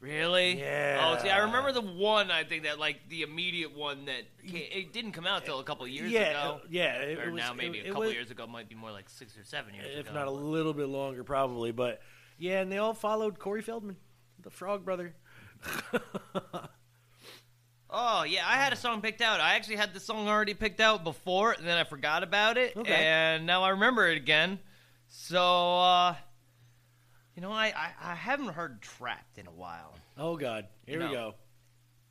Really? Yeah. Oh, see, I remember the one. I think that like the immediate one that it didn't come out till a couple years yeah, ago. uh, yeah. It, or it was, now maybe it, a couple was- years ago might be more like six or seven years if ago. not a little bit longer, probably. But yeah, and they all followed Corey Feldman, the Frog Brother. Oh yeah, I had a song picked out. I actually had the song already picked out before, and then I forgot about it, Okay. and now I remember it again. So, uh, you know, I, I I haven't heard "Trapped" in a while, Oh God, here No. we go.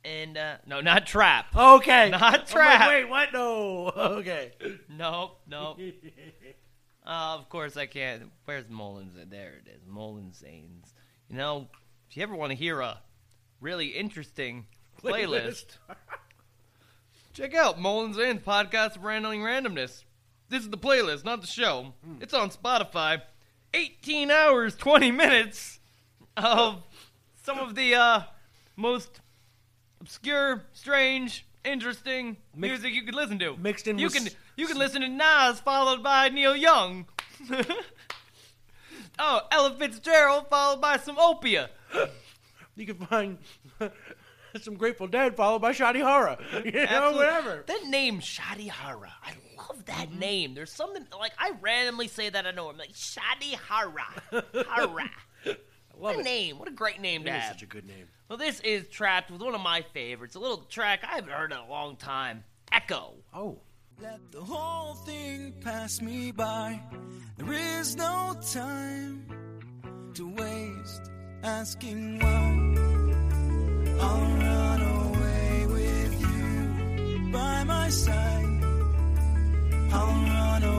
and uh, no, not "Trap." Okay, Not I'm like, Trap. wait, what? No. Okay. Nope, nope. uh, of course I can't. Where's Mullins? There it is, Mullins Zanes. You know, if you ever want to hear a really interesting playlist, check out Mullins Zanes podcast of Randling Randomness. This is the playlist, not the show. It's on Spotify. 18 hours, 20 minutes of some of the uh, most obscure, strange, interesting Mixed- music you could listen to. mixed in you with can s- you can listen to Nas followed by Neil Young. oh, Ella Fitzgerald followed by some Opiuo. You can find some Grateful Dead followed by Shadi Hara. You know, Absolutely. whatever. That name, Shadi Hara. I love that mm-hmm. name. There's something like I randomly say that I know. I'm like Shadi Hara. Hara. love what a it. name. What a great name It to have. such a good name. Well, this is Trapped with one of my favorites. A little track I haven't heard in a long time. Echo. Oh. Let the whole thing pass me by. There is no time to waste asking why. I'll run away with you by my side. I'll run away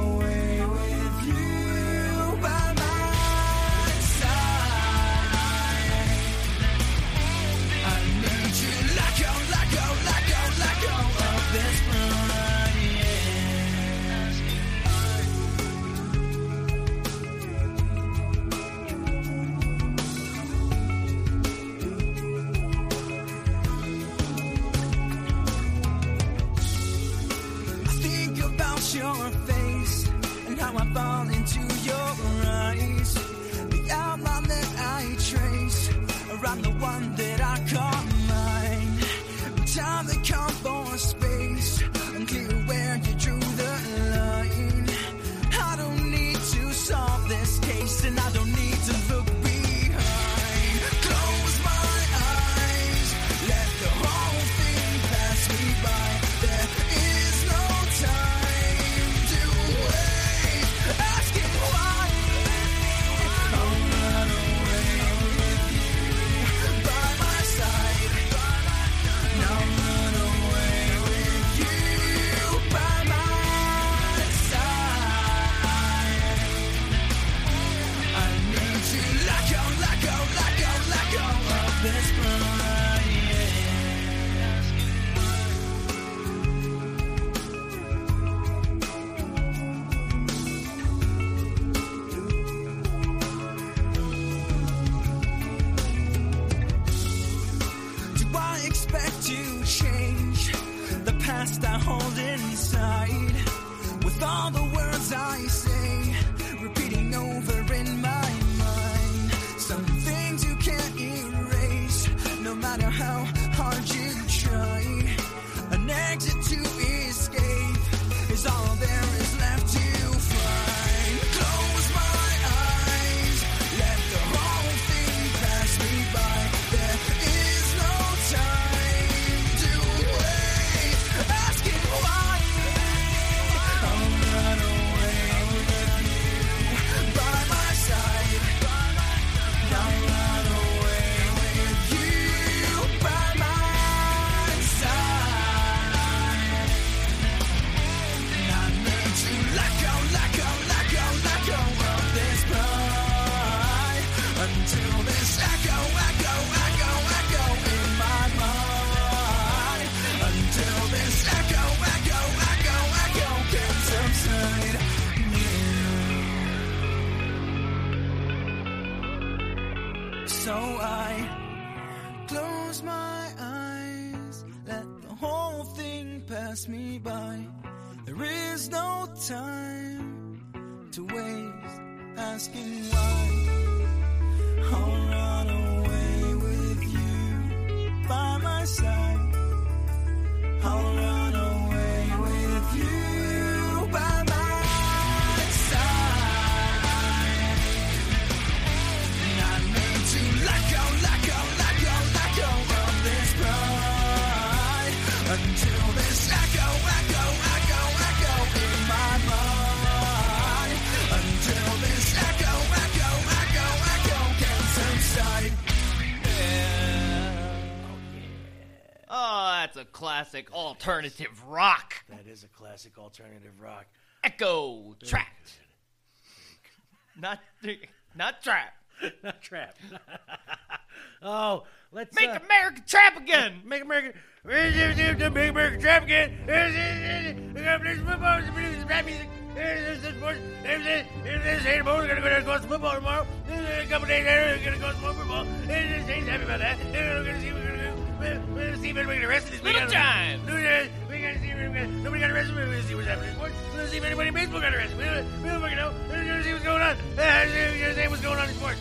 alternative rock. That is a classic alternative rock. Echo trapped. Not not trap. Not trap. oh, let's Make uh, America trap again. Make America. Make America trap again. We got this football. This rap music. This sports. This is this is football. We're gonna go to football tomorrow. A couple days later, we're gonna go to football. This is happy about that. We're gonna see. We're gonna. We're gonna see if anybody can arrest this Little weekend. time. We're gonna see if anybody- nobody got arrested. We're gonna see what's happening. We're gonna see if anybody in baseball got arrested. We don't, we don't fucking know. We're gonna see what's going on. We're gonna see what's going on in sports.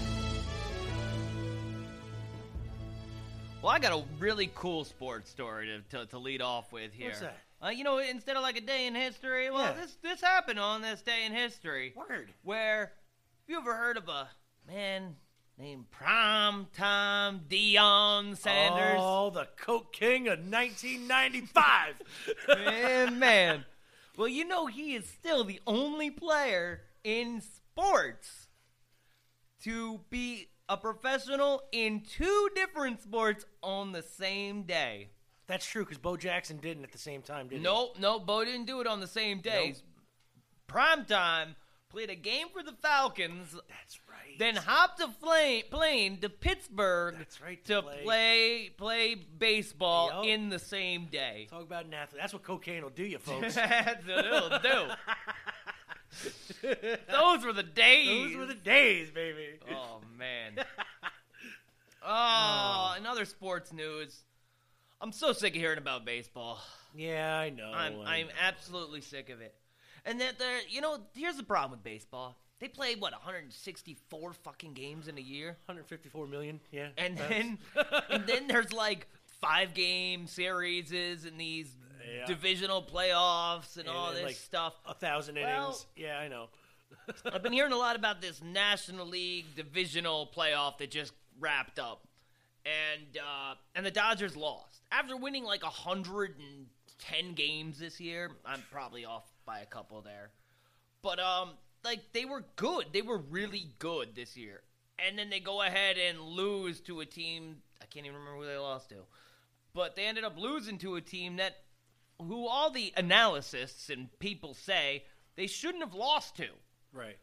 Well, I got a really cool sports story to, to, to lead off with here. What's that? Uh, you know, instead of like a day in history, well, Yeah. this this happened on this day in history. Word. Where, have you ever heard of a man named Primetime Deion Sanders? Oh, the Coke King of 1995. man, man. Well, you know he is still the only player in sports to be a professional in two different sports on the same day. That's true because Bo Jackson didn't at the same time, did he? Nope, nope. Bo didn't do it on the same day. Primetime played a game for the Falcons. That's right. Then hopped a flame, plane to Pittsburgh That's right, to to play play baseball Yup. in the same day. Talk about an athlete. That's what cocaine will do you, folks. That's what it'll do. Those were the days. Those were the days, baby. Oh man. Oh, oh, in other sports news, I'm so sick of hearing about baseball. Yeah, I know. I'm I I'm know. absolutely sick of it. And that they're, you know, here's the problem with baseball. They play what 164 fucking games in a year, 154 million. Yeah. and that's- then and then there's like five game series and these Yeah. divisional playoffs and, And all then, this like, stuff. a thousand Well, innings. yeah, I know. I've been hearing a lot about this National League divisional playoff that just wrapped up, and uh, and the Dodgers lost after winning like hundred and ten games this year. I'm probably off by a couple there, but um, like they were good. They were really good this year, and then they go ahead and lose to a team. I can't even remember who they lost to, but they ended up losing to a team that, who all the analysts and people say they shouldn't have lost to. Right.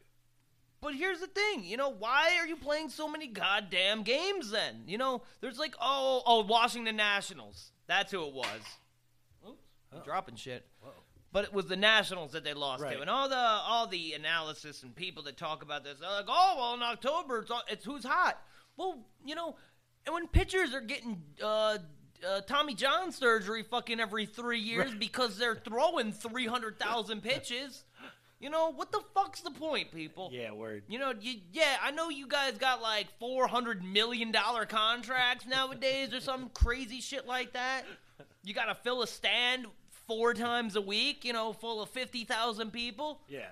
But here's the thing, you know, why are you playing so many goddamn games then? You know, there's like, oh, oh, Washington Nationals. That's who it was. Oops, I'm oh. dropping shit. But it was the Nationals that they lost Right. to, and all the all the analysis and people that talk about this, they're like, oh, well, in October it's, it's who's hot. Well, you know, and when pitchers are getting uh, uh, Tommy John surgery fucking every three years because they're throwing three hundred thousand pitches. You know what the fuck's the point, people? Yeah, word. You know, you, yeah, I know you guys got like four hundred million dollar contracts nowadays, or some crazy shit like that. You got to fill a stand four times a week, you know, full of fifty thousand people. Yeah.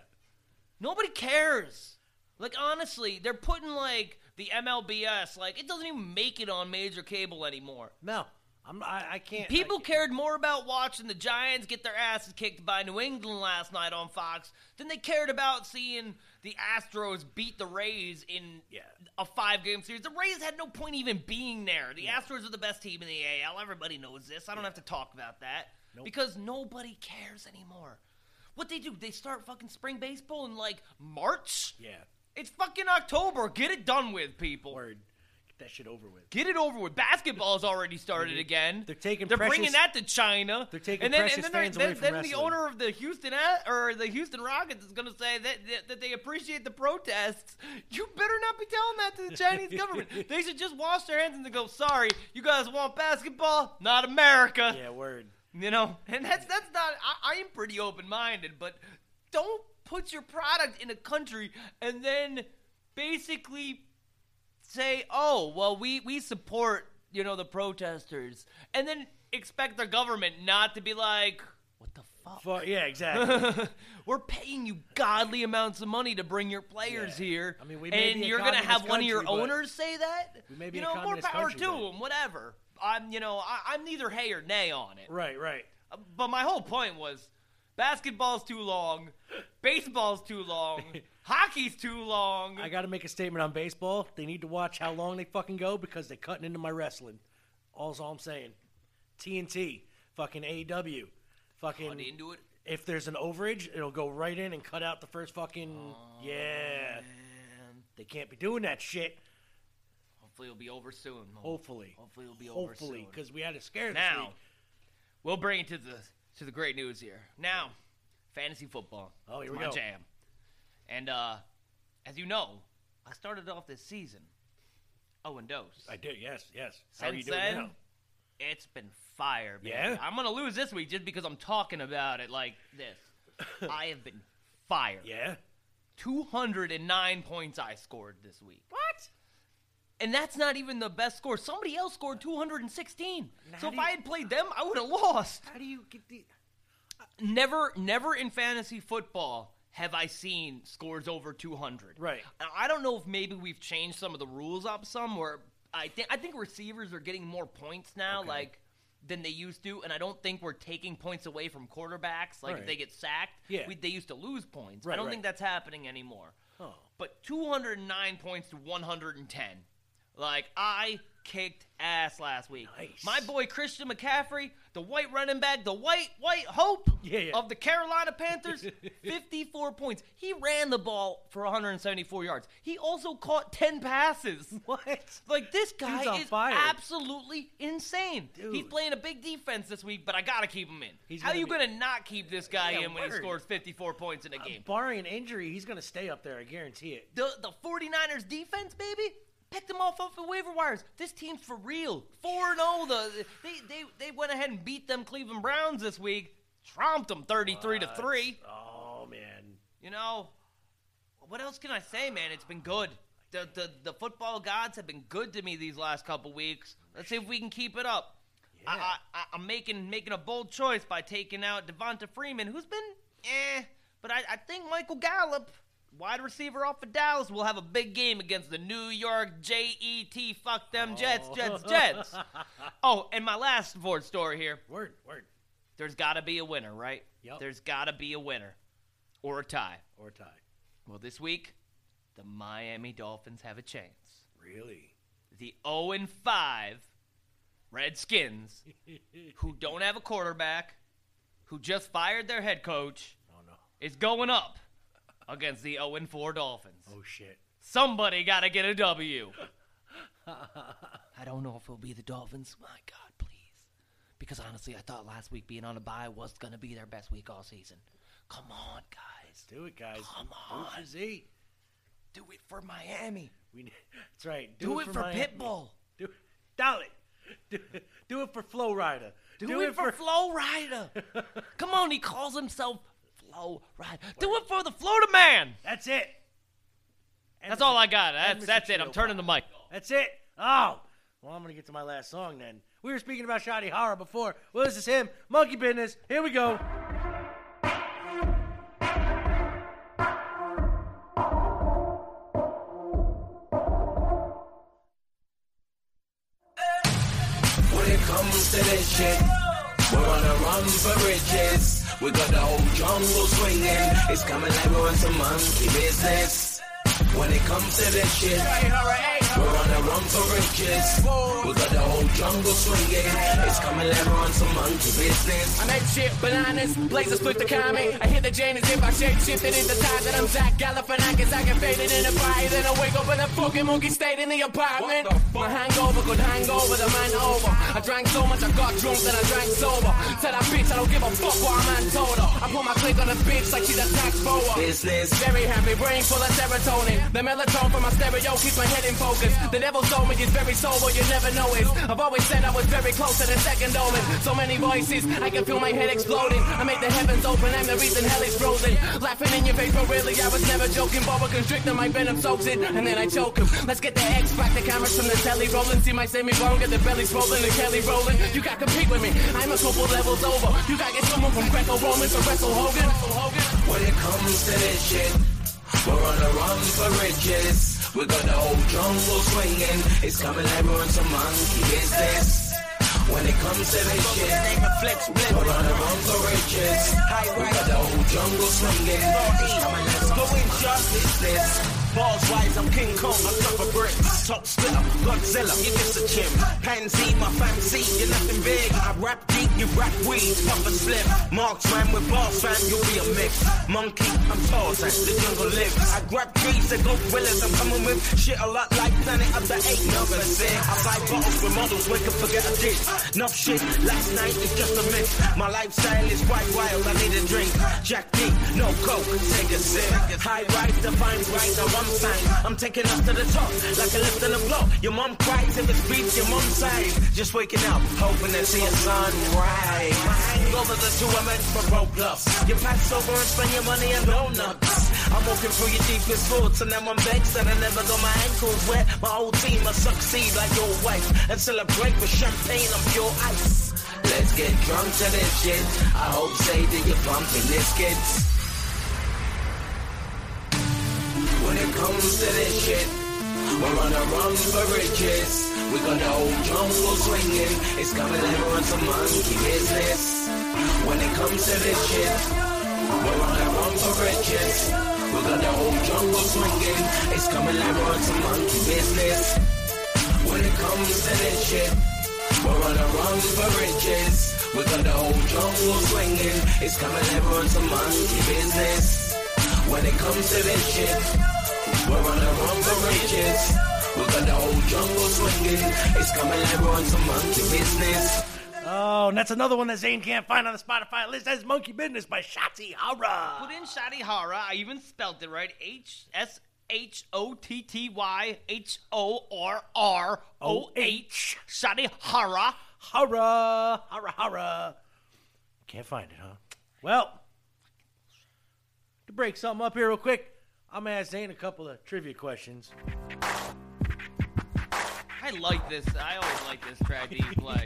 Nobody cares. Like honestly, they're putting like the MLBS, like it doesn't even make it on major cable anymore. No, I'm. I, I can't. People cared more about watching the Giants get their asses kicked by New England last night on Fox than they cared about seeing the Astros beat the Rays in a five game series. The Rays had no point even being there. The Astros are the best team in the AL. Everybody knows this. I don't have to talk about that because nobody cares anymore. What they do, they start fucking spring baseball in like March? Yeah. It's fucking October. Get it done with, people. Word. Get that shit over with. Get it over with. Basketball's already started again. They're taking They're precious- bringing that to China. They're taking and then, precious and then, fans they're- away then, then the owner of the Houston or the Houston Rockets is going to say that, that that they appreciate the protests. You better not be telling that to the Chinese government. They should just wash their hands and go, "Sorry, you guys want basketball? Not America." Yeah, word. You know, and that's that's not. I, I am pretty open minded, but don't put your product in a country and then basically say, "Oh, well, we we support you know the protesters," and then expect the government not to be like, "What the fuck?" Fu- yeah, exactly. We're paying you godly amounts of money to bring your players here. I mean, we may and you're gonna have communist one of your owners say that. We may be you know, more power country, to but- them. Whatever. I'm, you know, I, I'm neither hay or nay on it. Right, right. Uh, But my whole point was, basketball's too long, baseball's too long, hockey's too long. I got to make a statement on baseball. They need to watch how long they fucking go because they're cutting into my wrestling. All's all I'm saying. TNT, fucking AEW, fucking. Cut into it? If there's an overage, it'll go right in and cut out the first fucking. Oh, yeah. They can't be doing that shit. Hopefully it'll be over soon. Hopefully. Hopefully it'll be over Hopefully, soon. because we had a scare Now, week. we'll bring it to the to the great news here. Now, fantasy football. Oh, here It's we go. jam. And uh, as you know, I started off this season. Oh, and dose. I did, yes, yes. How are you Since doing then, now? it's been fire. Baby. Yeah? I'm gonna lose this week just because I'm talking about it like this. I have been fired. Yeah. 209 points I scored this week. What? And that's not even the best score. Somebody else scored 216. Now, so if you- I had played them, I would have lost. How do you get the? Uh, never, never in fantasy football have I seen scores over 200. Right. Now, I don't know if maybe we've changed some of the rules up some where I think I think receivers are getting more points now, like than they used to, and I don't think we're taking points away from quarterbacks. Like Right. if they get sacked, Yeah. we, they used to lose points. I don't right. think that's happening anymore. Oh. But 209 points to 110. Like I kicked ass last week. Nice. My boy Christian McCaffrey, the white running back, the white white hope Yeah, yeah. of the Carolina Panthers, 54 points. He ran the ball for 174 yards. He also caught 10 passes. What? Like this guy is fire. absolutely insane. He's playing a big defense this week, but I gotta keep him in. He's How gonna you be- gonna not keep this guy Yeah, in when he word. scores 54 points in a uh, game? Barring an injury, he's going to stay up there. I guarantee it. the the 49ers defense, baby, picked them off off the waiver wires. This team's for real. 4 0. The they, they they went ahead and beat them Cleveland Browns this week. Tromped them 33 to 3. Oh man. You know, what else can I say, man? It's been good. The, the the football gods have been good to me these last couple weeks. Let's see if we can keep it up. I, I, I, I'm making making a bold choice by taking out Devonta Freeman, who's been eh, but I, I think Michael Gallup, wide receiver off of Dallas, will have a big game against the New York J E T fuck them Jets oh. Jets Jets. oh, and my last Ford story here. Word, word. There's got to be a winner, right? Yep. There's got to be a winner, or a tie. Or a tie. Well, this week, the Miami Dolphins have a chance. Really? The 0 and 5 Redskins, who don't have a quarterback, who just fired their head coach, Oh no. is going up against the 0 4 Dolphins. Oh shit. Somebody got to get a W. I don't know if it'll be the Dolphins. My God, please. Because honestly, I thought last week being on a bye was going to be their best week all season. Come on, guys. Do it, guys. Come Do it on. for Z. Do it for Miami. We that's right. Do, it for, Miami. Pitbull. Do, Dolly. Do, do it for Flow Rider. Do, it, for, Flow Rider. Come on, he calls himself Flow Rider. Do it for the Florida man. That's it. That's all I got. That's that's it. I'm turning the mic. That's it. Oh. Well, I'm gonna get to my last song then. We were speaking about Shotty Horroh before. Well, this is him. Monkey Business. Here we go. When it comes to this shit, we're on a run for riches. We got the whole jungle swinging. It's coming like we're on some monkey business. When it comes to this shit, we're on a run for riches. We got the whole jungle swinging. It's coming we're on some monkey business. I make shit bananas, blazers split the comment. I hit the chain as if I shape shifted in the time that I'm Zach Galifianakis. I get faded in the fire, then I wake up in a fucking monkey state in the apartment. My hangover could hang over the man over. I drank so much I got drunk then I drank sober. Tell that bitch I don't give a fuck what a man told her. I put my click on a bitch like she's a tax forward. Business. Very happy, brain full of serotonin. The melatonin from my stereo keeps my head in focus. The devil told me is very sober, you never know it. I've always said I was very close to the second omen. So many voices, I can feel my head exploding. I make the heavens open, I'm the reason hell is frozen. Laughing in your face, but really I was never joking. Boa constrictor, my venom soaks it, and then I choke him. Let's get the X back, the cameras from the telly rolling. See my semi bone, get the belly swollen, the Kelly rolling. You got compete with me, I'm a couple levels over. You got get someone from Greco Roman to wrestle Hogan. When it comes to this shit, we're on a run for riches. We got the whole jungle swinging. It's coming like we're on some monkey business. When it comes to this shit, we're on a run for riches. We got the whole jungle swinging. It's coming like some monkey business. Bars wise, I'm King Kong, on top of bricks. Top splitter, Godzilla, you miss a chim. Pansy, my fancy, you're nothing big. I rap deep, you rap weed, puff and slim. Marksman with bars, fam, you'll be a mix. Monkey, I'm Tarzan, the jungle lives. I grab trees and go gorillas, I'm coming with shit a lot like Planet of the Eight. Never say, I buy bottles with models, wake up, forget I did. Enough shit, last night is just a myth. My lifestyle is quite wild, I need a drink. Jack D, no coke, take a sip. High rise defines right, now one sign. I'm taking us to the top, like a lift in a block. Your mom cries if it's beats your mom's side. Just waking up, hoping to see a sunrise. My hangovers are too immense for Roblox. You pass over and spend your money on donuts. I'm walking through your deepest thoughts, and now I'm vexed that I never got my ankles wet. My whole team must succeed like your wife and celebrate with champagne on pure ice. Let's get drunk to this shit. I hope say that you're pumping this kids. It comes to this shit, we're on a run for riches. We got the whole jungle swinging. It's coming we're on some monkey business. When it comes to this shit, we're on a run for riches. We got the whole jungle swinging. It's coming we're on some monkey business. When it comes to this shit, we're on a run for riches. We got the whole jungle swinging. It's coming we're on some monkey business. When it comes to this shit, we're on a run for riches. We got the whole jungle swinging. It's coming like we're on some monkey business. Oh, and that's another one that Zane can't find on the Spotify list. That's Monkey Business by Shotty Horroh. Put in Shotty Horroh. I even spelled it right. H S H O T T Y H O R R O H. Shotty Horroh. Hara. Hara Hara. Can't find it, huh? Well, to break something up here real quick, I'm gonna ask Zane a couple of trivia questions. I like this. I always like this track that you play.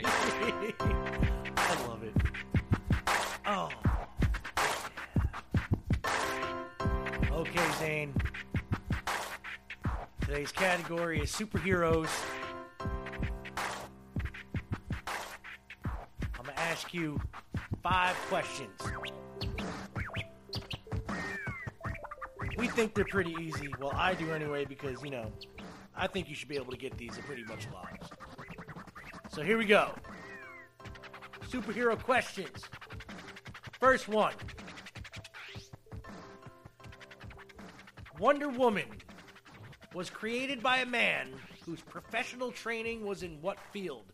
I love it. Oh. Okay, Zane. Today's category is superheroes. I'm gonna ask you five questions. We think they're pretty easy. Well, I do anyway because, you know, I think you should be able to get these at pretty much lives. So here we go. Superhero questions. First one Wonder Woman was created by a man whose professional training was in what field?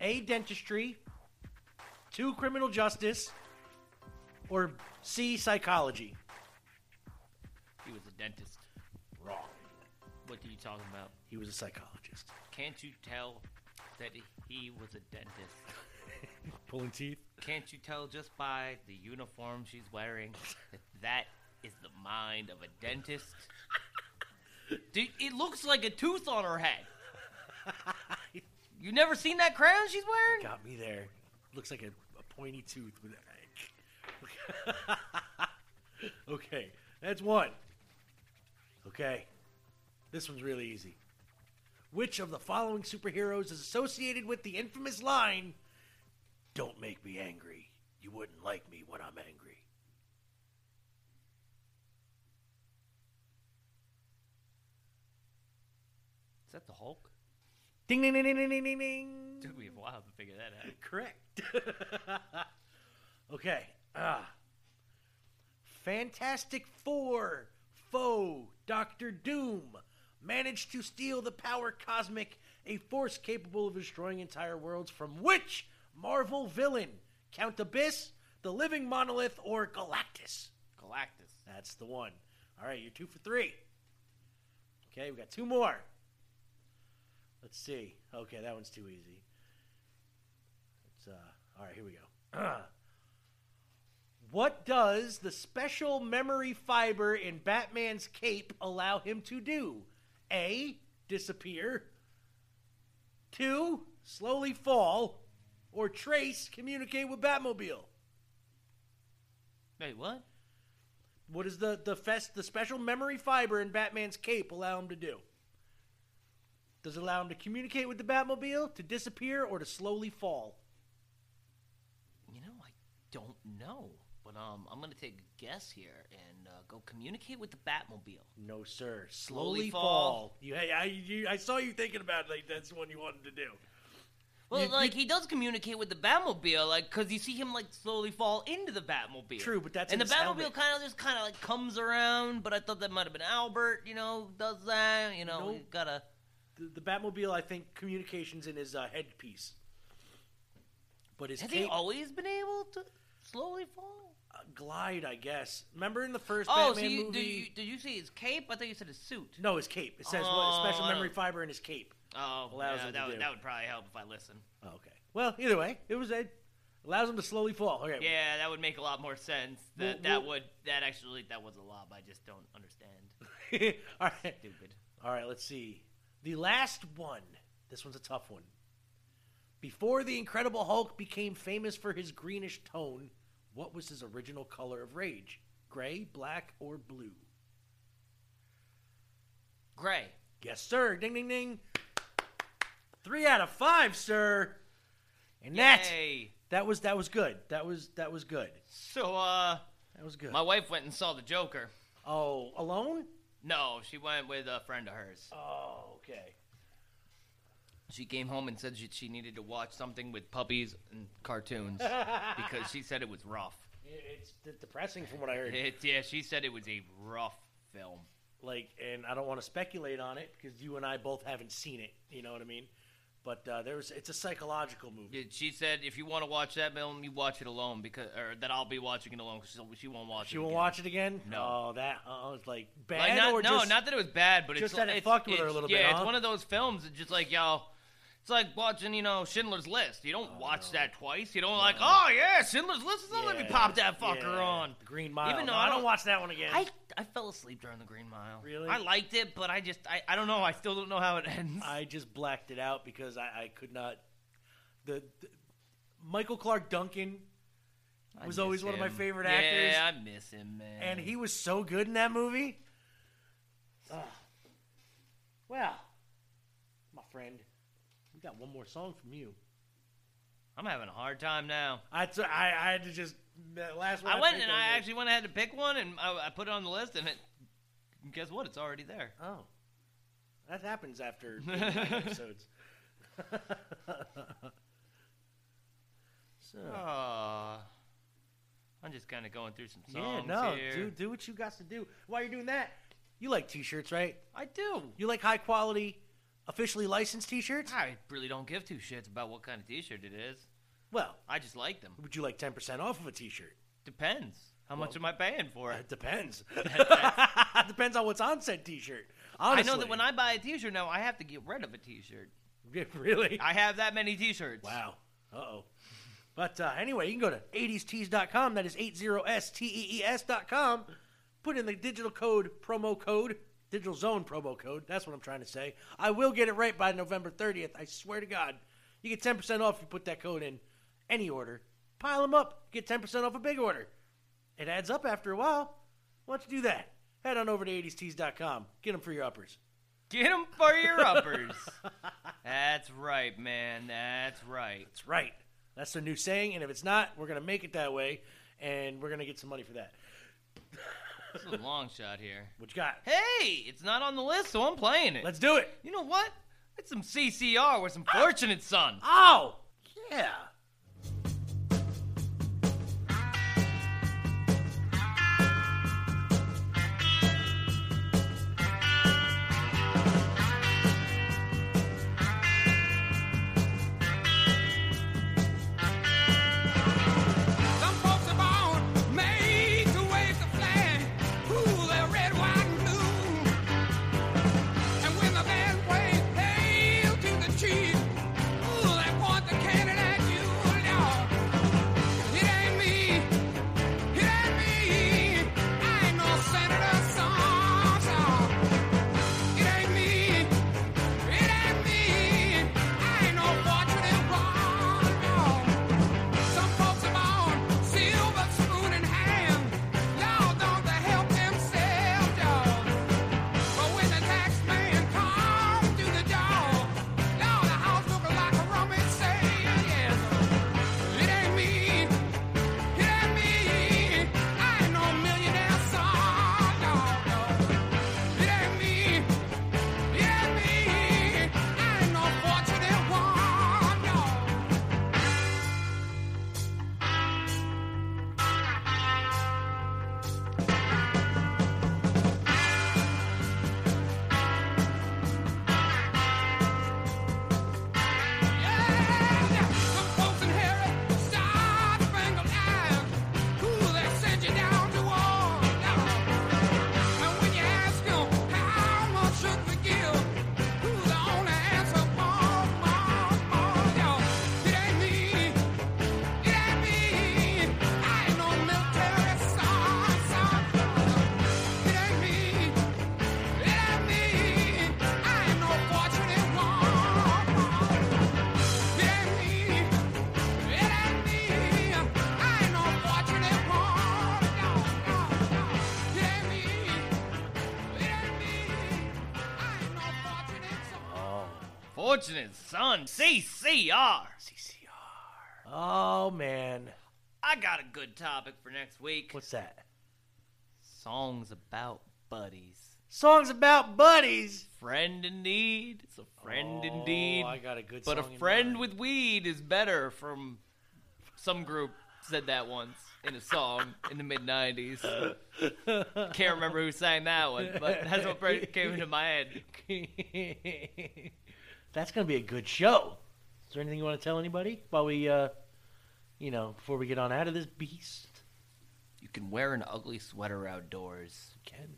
A. Dentistry, two. Criminal justice, or C. Psychology? He was a dentist. Wrong. What are you talking about? He was a psychologist. Can't you tell that he was a dentist? Pulling teeth? Can't you tell just by the uniform she's wearing that that is the mind of a dentist? Dude, it looks like a tooth on her head. You never seen that crown she's wearing? Got me there. Looks like a, a pointy tooth with an egg. okay, that's one. Okay, this one's really easy. Which of the following superheroes is associated with the infamous line, Don't make me angry. You wouldn't like me when I'm angry? Is that the Hulk? Ding, ding, ding, ding, ding, ding, ding, ding. Took me a while to figure that out. Correct. okay. Ah. Fantastic Four foe Doctor Doom managed to steal the power cosmic, a force capable of destroying entire worlds from which Marvel villain? Count Abyss, the Living Monolith, or Galactus? Galactus. That's the one. All right, you're two for three. Okay, we got two more. Let's see. Okay, that one's too easy. It's, uh, all right, here we go. what does the special memory fiber in Batman's cape allow him to do? A. Disappear. Two. Slowly fall. Or trace. Communicate with Batmobile. Wait, what? What does the the fest the special memory fiber in Batman's cape allow him to do? Does it allow him to communicate with the Batmobile, to disappear, or to slowly fall? You know, I don't know. But um, I'm gonna take a guess here and uh, go communicate with the Batmobile. No, sir. Slowly Slowly fall. fall. You, I, I, you, I saw you thinking about it, like that's the one you wanted to do. Well, You- like he does communicate with the Batmobile, like because you see him like slowly fall into the Batmobile. True, but that's and the in his Batmobile helmet. kind of just kind of like comes around. But I thought that might have been Albert. You know, does that? You know, Nope. gotta. The, the Batmobile, I think, communications in his uh, headpiece. But his Has cape, he always been able to slowly fall? Glide, I guess. Remember in the first Oh, Batman so you, movie? did you did you see his cape? I thought you said his suit. No, his cape. It says what Oh, special I memory fiber in his cape. Oh, Allows yeah, him to that would that would probably help if I listen. Oh, okay. Well, either way, it was a allows him to slowly fall. Okay. Yeah, that would make a lot more sense. That Well, that well- would that actually that was a lob. I just don't understand. All right. Stupid. All right, let's see. The last one. This one's a tough one. Before the Incredible Hulk became famous for his greenish tone, what was his original color of rage? Gray, black, or blue? Gray. Yes, sir. Ding, ding, ding. Three out of five, sir. And that Yay. that was that was good. That was that was good. So uh, That was good. my wife went and saw the Joker. oh, alone? No, she went with a friend of hers. Oh, okay. She came home and said she, she needed to watch something with puppies and cartoons because she said it was rough. It's d- depressing from what I heard. It, yeah, she said it was a rough film. like and I don't want to speculate on it because you and I both haven't seen it. You know what I mean? But uh, there's it's a psychological movie. Yeah, She said if you want to watch that film, you watch it alone because, or that I'll be watching it alone because she, she won't watch it. She won't again. watch it again. No. Oh, that oh, it's like bad Like, not, or no, just not that it was bad, but it's just it's that it it's, fucked with her a it's- little yeah, bit, it's huh? one of those films that just like y'all. It's like watching, you know, Schindler's List. You don't watch that twice. You don't like, oh yeah, Schindler's List. Is on. Let me pop that fucker yeah. on. The Green Mile. Even though No, I I don't don't watch that one again. I I fell asleep during the Green Mile. Really? I liked it, but I just I, I don't know. I still don't know how it ends. I just blacked it out because I, I could not. The, the Michael Clarke Duncan was always miss one of my him. favorite yeah, actors. I miss him, man. and he was so good in that movie. Ah. well, my friend, we got one more song from you. I'm having a hard time now. I, t- I, I had to just that last one. I went and I actually went ahead to pick one, and I, I put it on the list, and it. Guess what? It's already there. Oh, that happens after episodes. so, Aw. I'm just kind of going through some songs. yeah, no, here. do do what you got to do. While you're doing that, you like t-shirts, right? I do. You like high quality, officially licensed t-shirts? I really don't give two shits about what kind of T-shirt it is. Well, I just like them. would you like 10% off of a t-shirt? Depends. How much am I paying for it? It depends. depends on what's on said t-shirt. Honestly. I know that when I buy a T-shirt now, I have to get rid of a T-shirt. really? I have that many T-shirts. Wow. Uh oh. But uh, anyway, you can go to 80stees.com. That is 80stees.com. Put in the digital code, promo code, digital zone promo code. That's what I'm trying to say. I will get it right by November 30th. I swear to God. You get 10% off if you put that code in any order. Pile them up. Get 10% off a big order. It adds up after a while. Why don't you do that? Head on over to 80stees.com. Get them for your uppers. Get them for your uppers. That's right, man. That's right. That's right. That's the new saying, and if it's not, we're gonna make it that way, and we're gonna get some money for that. This is a long shot here. What you got? Hey, it's not on the list, so I'm playing it. Let's do it. You know what? It's some CCR with some Fortunate Son. Oh, yeah. Son, CCR. CCR. Oh man, I got a good topic for next week. what's that? Songs about buddies. Songs about buddies. Friend in need. It's a friend Oh, indeed. I got a good But a friend with weed is better. From some group said that once in a song in the mid '90s. Can't remember who sang that one, but that's what came into my head. That's gonna be a good show. Is there anything you want to tell anybody while we, uh, you know, before we get on out of this beast? You can wear an ugly sweater outdoors. You can.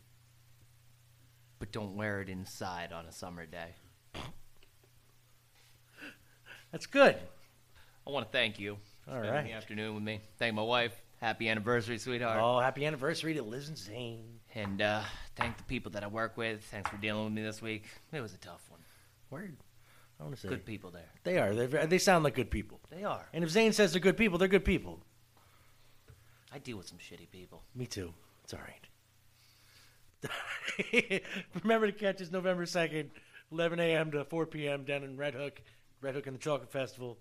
But don't wear it inside on a summer day. That's good. I want to thank you. for All spending right. the afternoon with me. Thank my wife. Happy anniversary, sweetheart. Oh, happy anniversary to Liz and Zane. And uh, thank the people that I work with. Thanks for dealing with me this week. It was a tough one. Word. I want to say Good people there. They are. They're, ve- they sound like good people. They are. And if Zane says they're good people, they're good people. I deal with some shitty people. Me too. It's all right. Remember to catch us November 2nd, 11 a.m. to 4 p.m. down in Red Hook, Red Hook and the Chocolate Festival.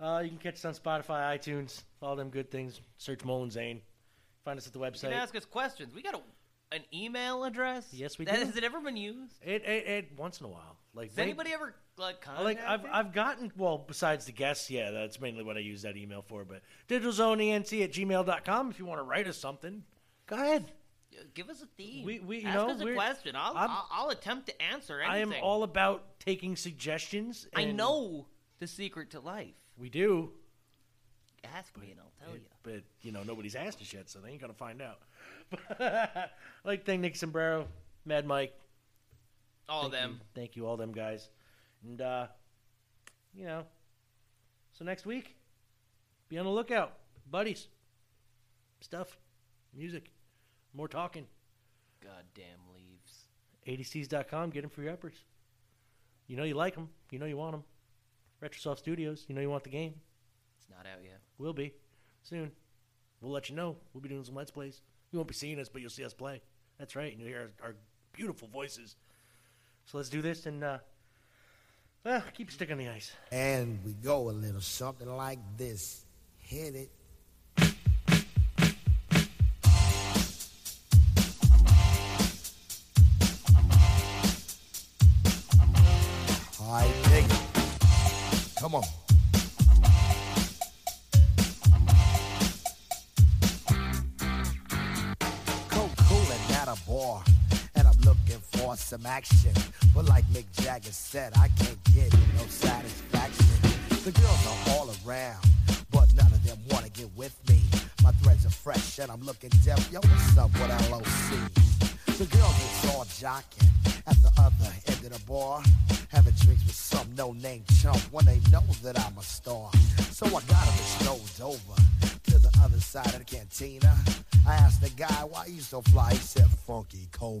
Uh, you can catch us on Spotify, iTunes, all them good things. Search Mullen Zane. Find us at the You website. can ask us questions. We got a, an email address. Yes, we That- do. Has it ever been used? It, it, it once in a while. Like Has they- anybody ever like contacted? like I've I've gotten well besides the guests, yeah, that's mainly what I use that email for. But digitalzoneent at gmail.com if you want to write us something. Go ahead. Give us a theme. We- we- you Ask know, us a question. I'll, I'm- I'll I'll attempt to answer anything. I anything. am all about taking suggestions. I and know the secret to life. we do. Ask me and I'll tell you. But you know nobody's asked us yet, so they ain't gonna find out. like thank Nick Sombrero, Mad Mike, All thank of them. you- thank you, all them guys, and uh, you know, so next week, be on the lookout, buddies. Stuff, music, more talking. Goddamn leaves. 80stees.com, get them for your uppers. You know you like them. You know you want them. Retrosoft Studios, you know you want the game. It's not out yet. Will be soon. We'll let you know. We'll be doing some Let's Plays. You won't be seeing us, but you'll see us play. That's right. And you'll hear our, our beautiful voices. So let's do this and uh, well, keep your stick on the ice. And we go a little something like this. Hit it. Come on. Some action. But like Mick Jagger said, I can't get no satisfaction. The girls are all around, but none of them wanna get with me. My threads are fresh, and I'm looking deaf. Yo, what's up with LOC? The girls is all jocking at the other end of the bar, having drinks with some no-name chump when they know that I'm a star. So I got them strolled over to the other side of the cantina. I asked the guy why you so fly. He said, "Funky Cole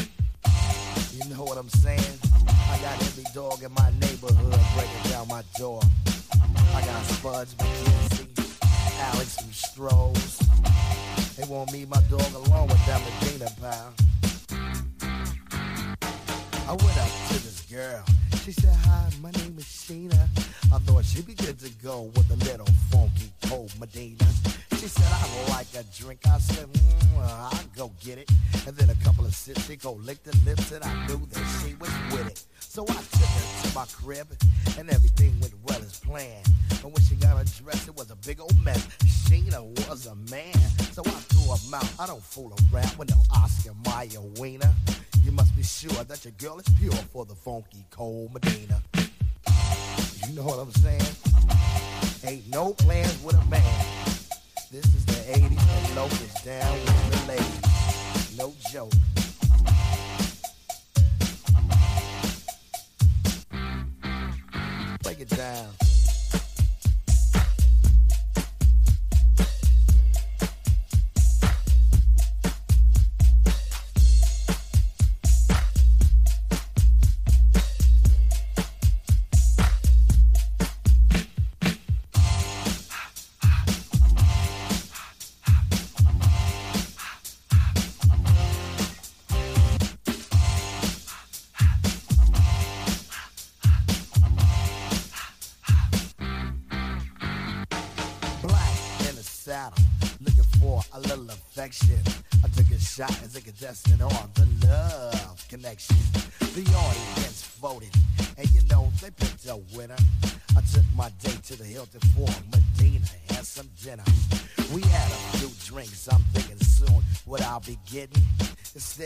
You know what I'm saying? I got every dog in my neighborhood breaking down my door. I got Spuds, MacKenzie, Alex from Strohs. They want me, my dog, along with that Medina pal. I went up to this girl. She said, Hi, my name is Sheena. I thought she'd be good to go with a little funky cold Medina. She said, I like a drink. I said, mm, I'll go get it. And then a couple of sips, she go lick the lips, and I knew that she was with it. So I took her to my crib, and everything went well as planned. But when she got undressed, it was a big old mess. Sheena was a man, so I threw her mouth. I don't fool around with no Oscar Mayer wiener. You must be sure that your girl is pure for the funky cold Medina. You know what I'm saying? Ain't no plans with a man. This is the 80s and locals down with the ladies. No joke. Break it down.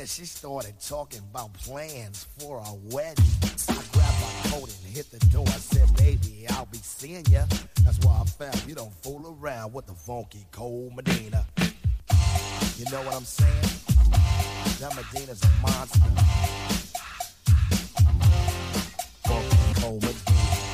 then she started talking about plans for a wedding. I grabbed my coat and hit the door. I said, baby, I'll be seeing ya. That's why I found you don't fool around with the funky cold Medina. You know what I'm saying? That Medina's a monster. Funky cold Medina.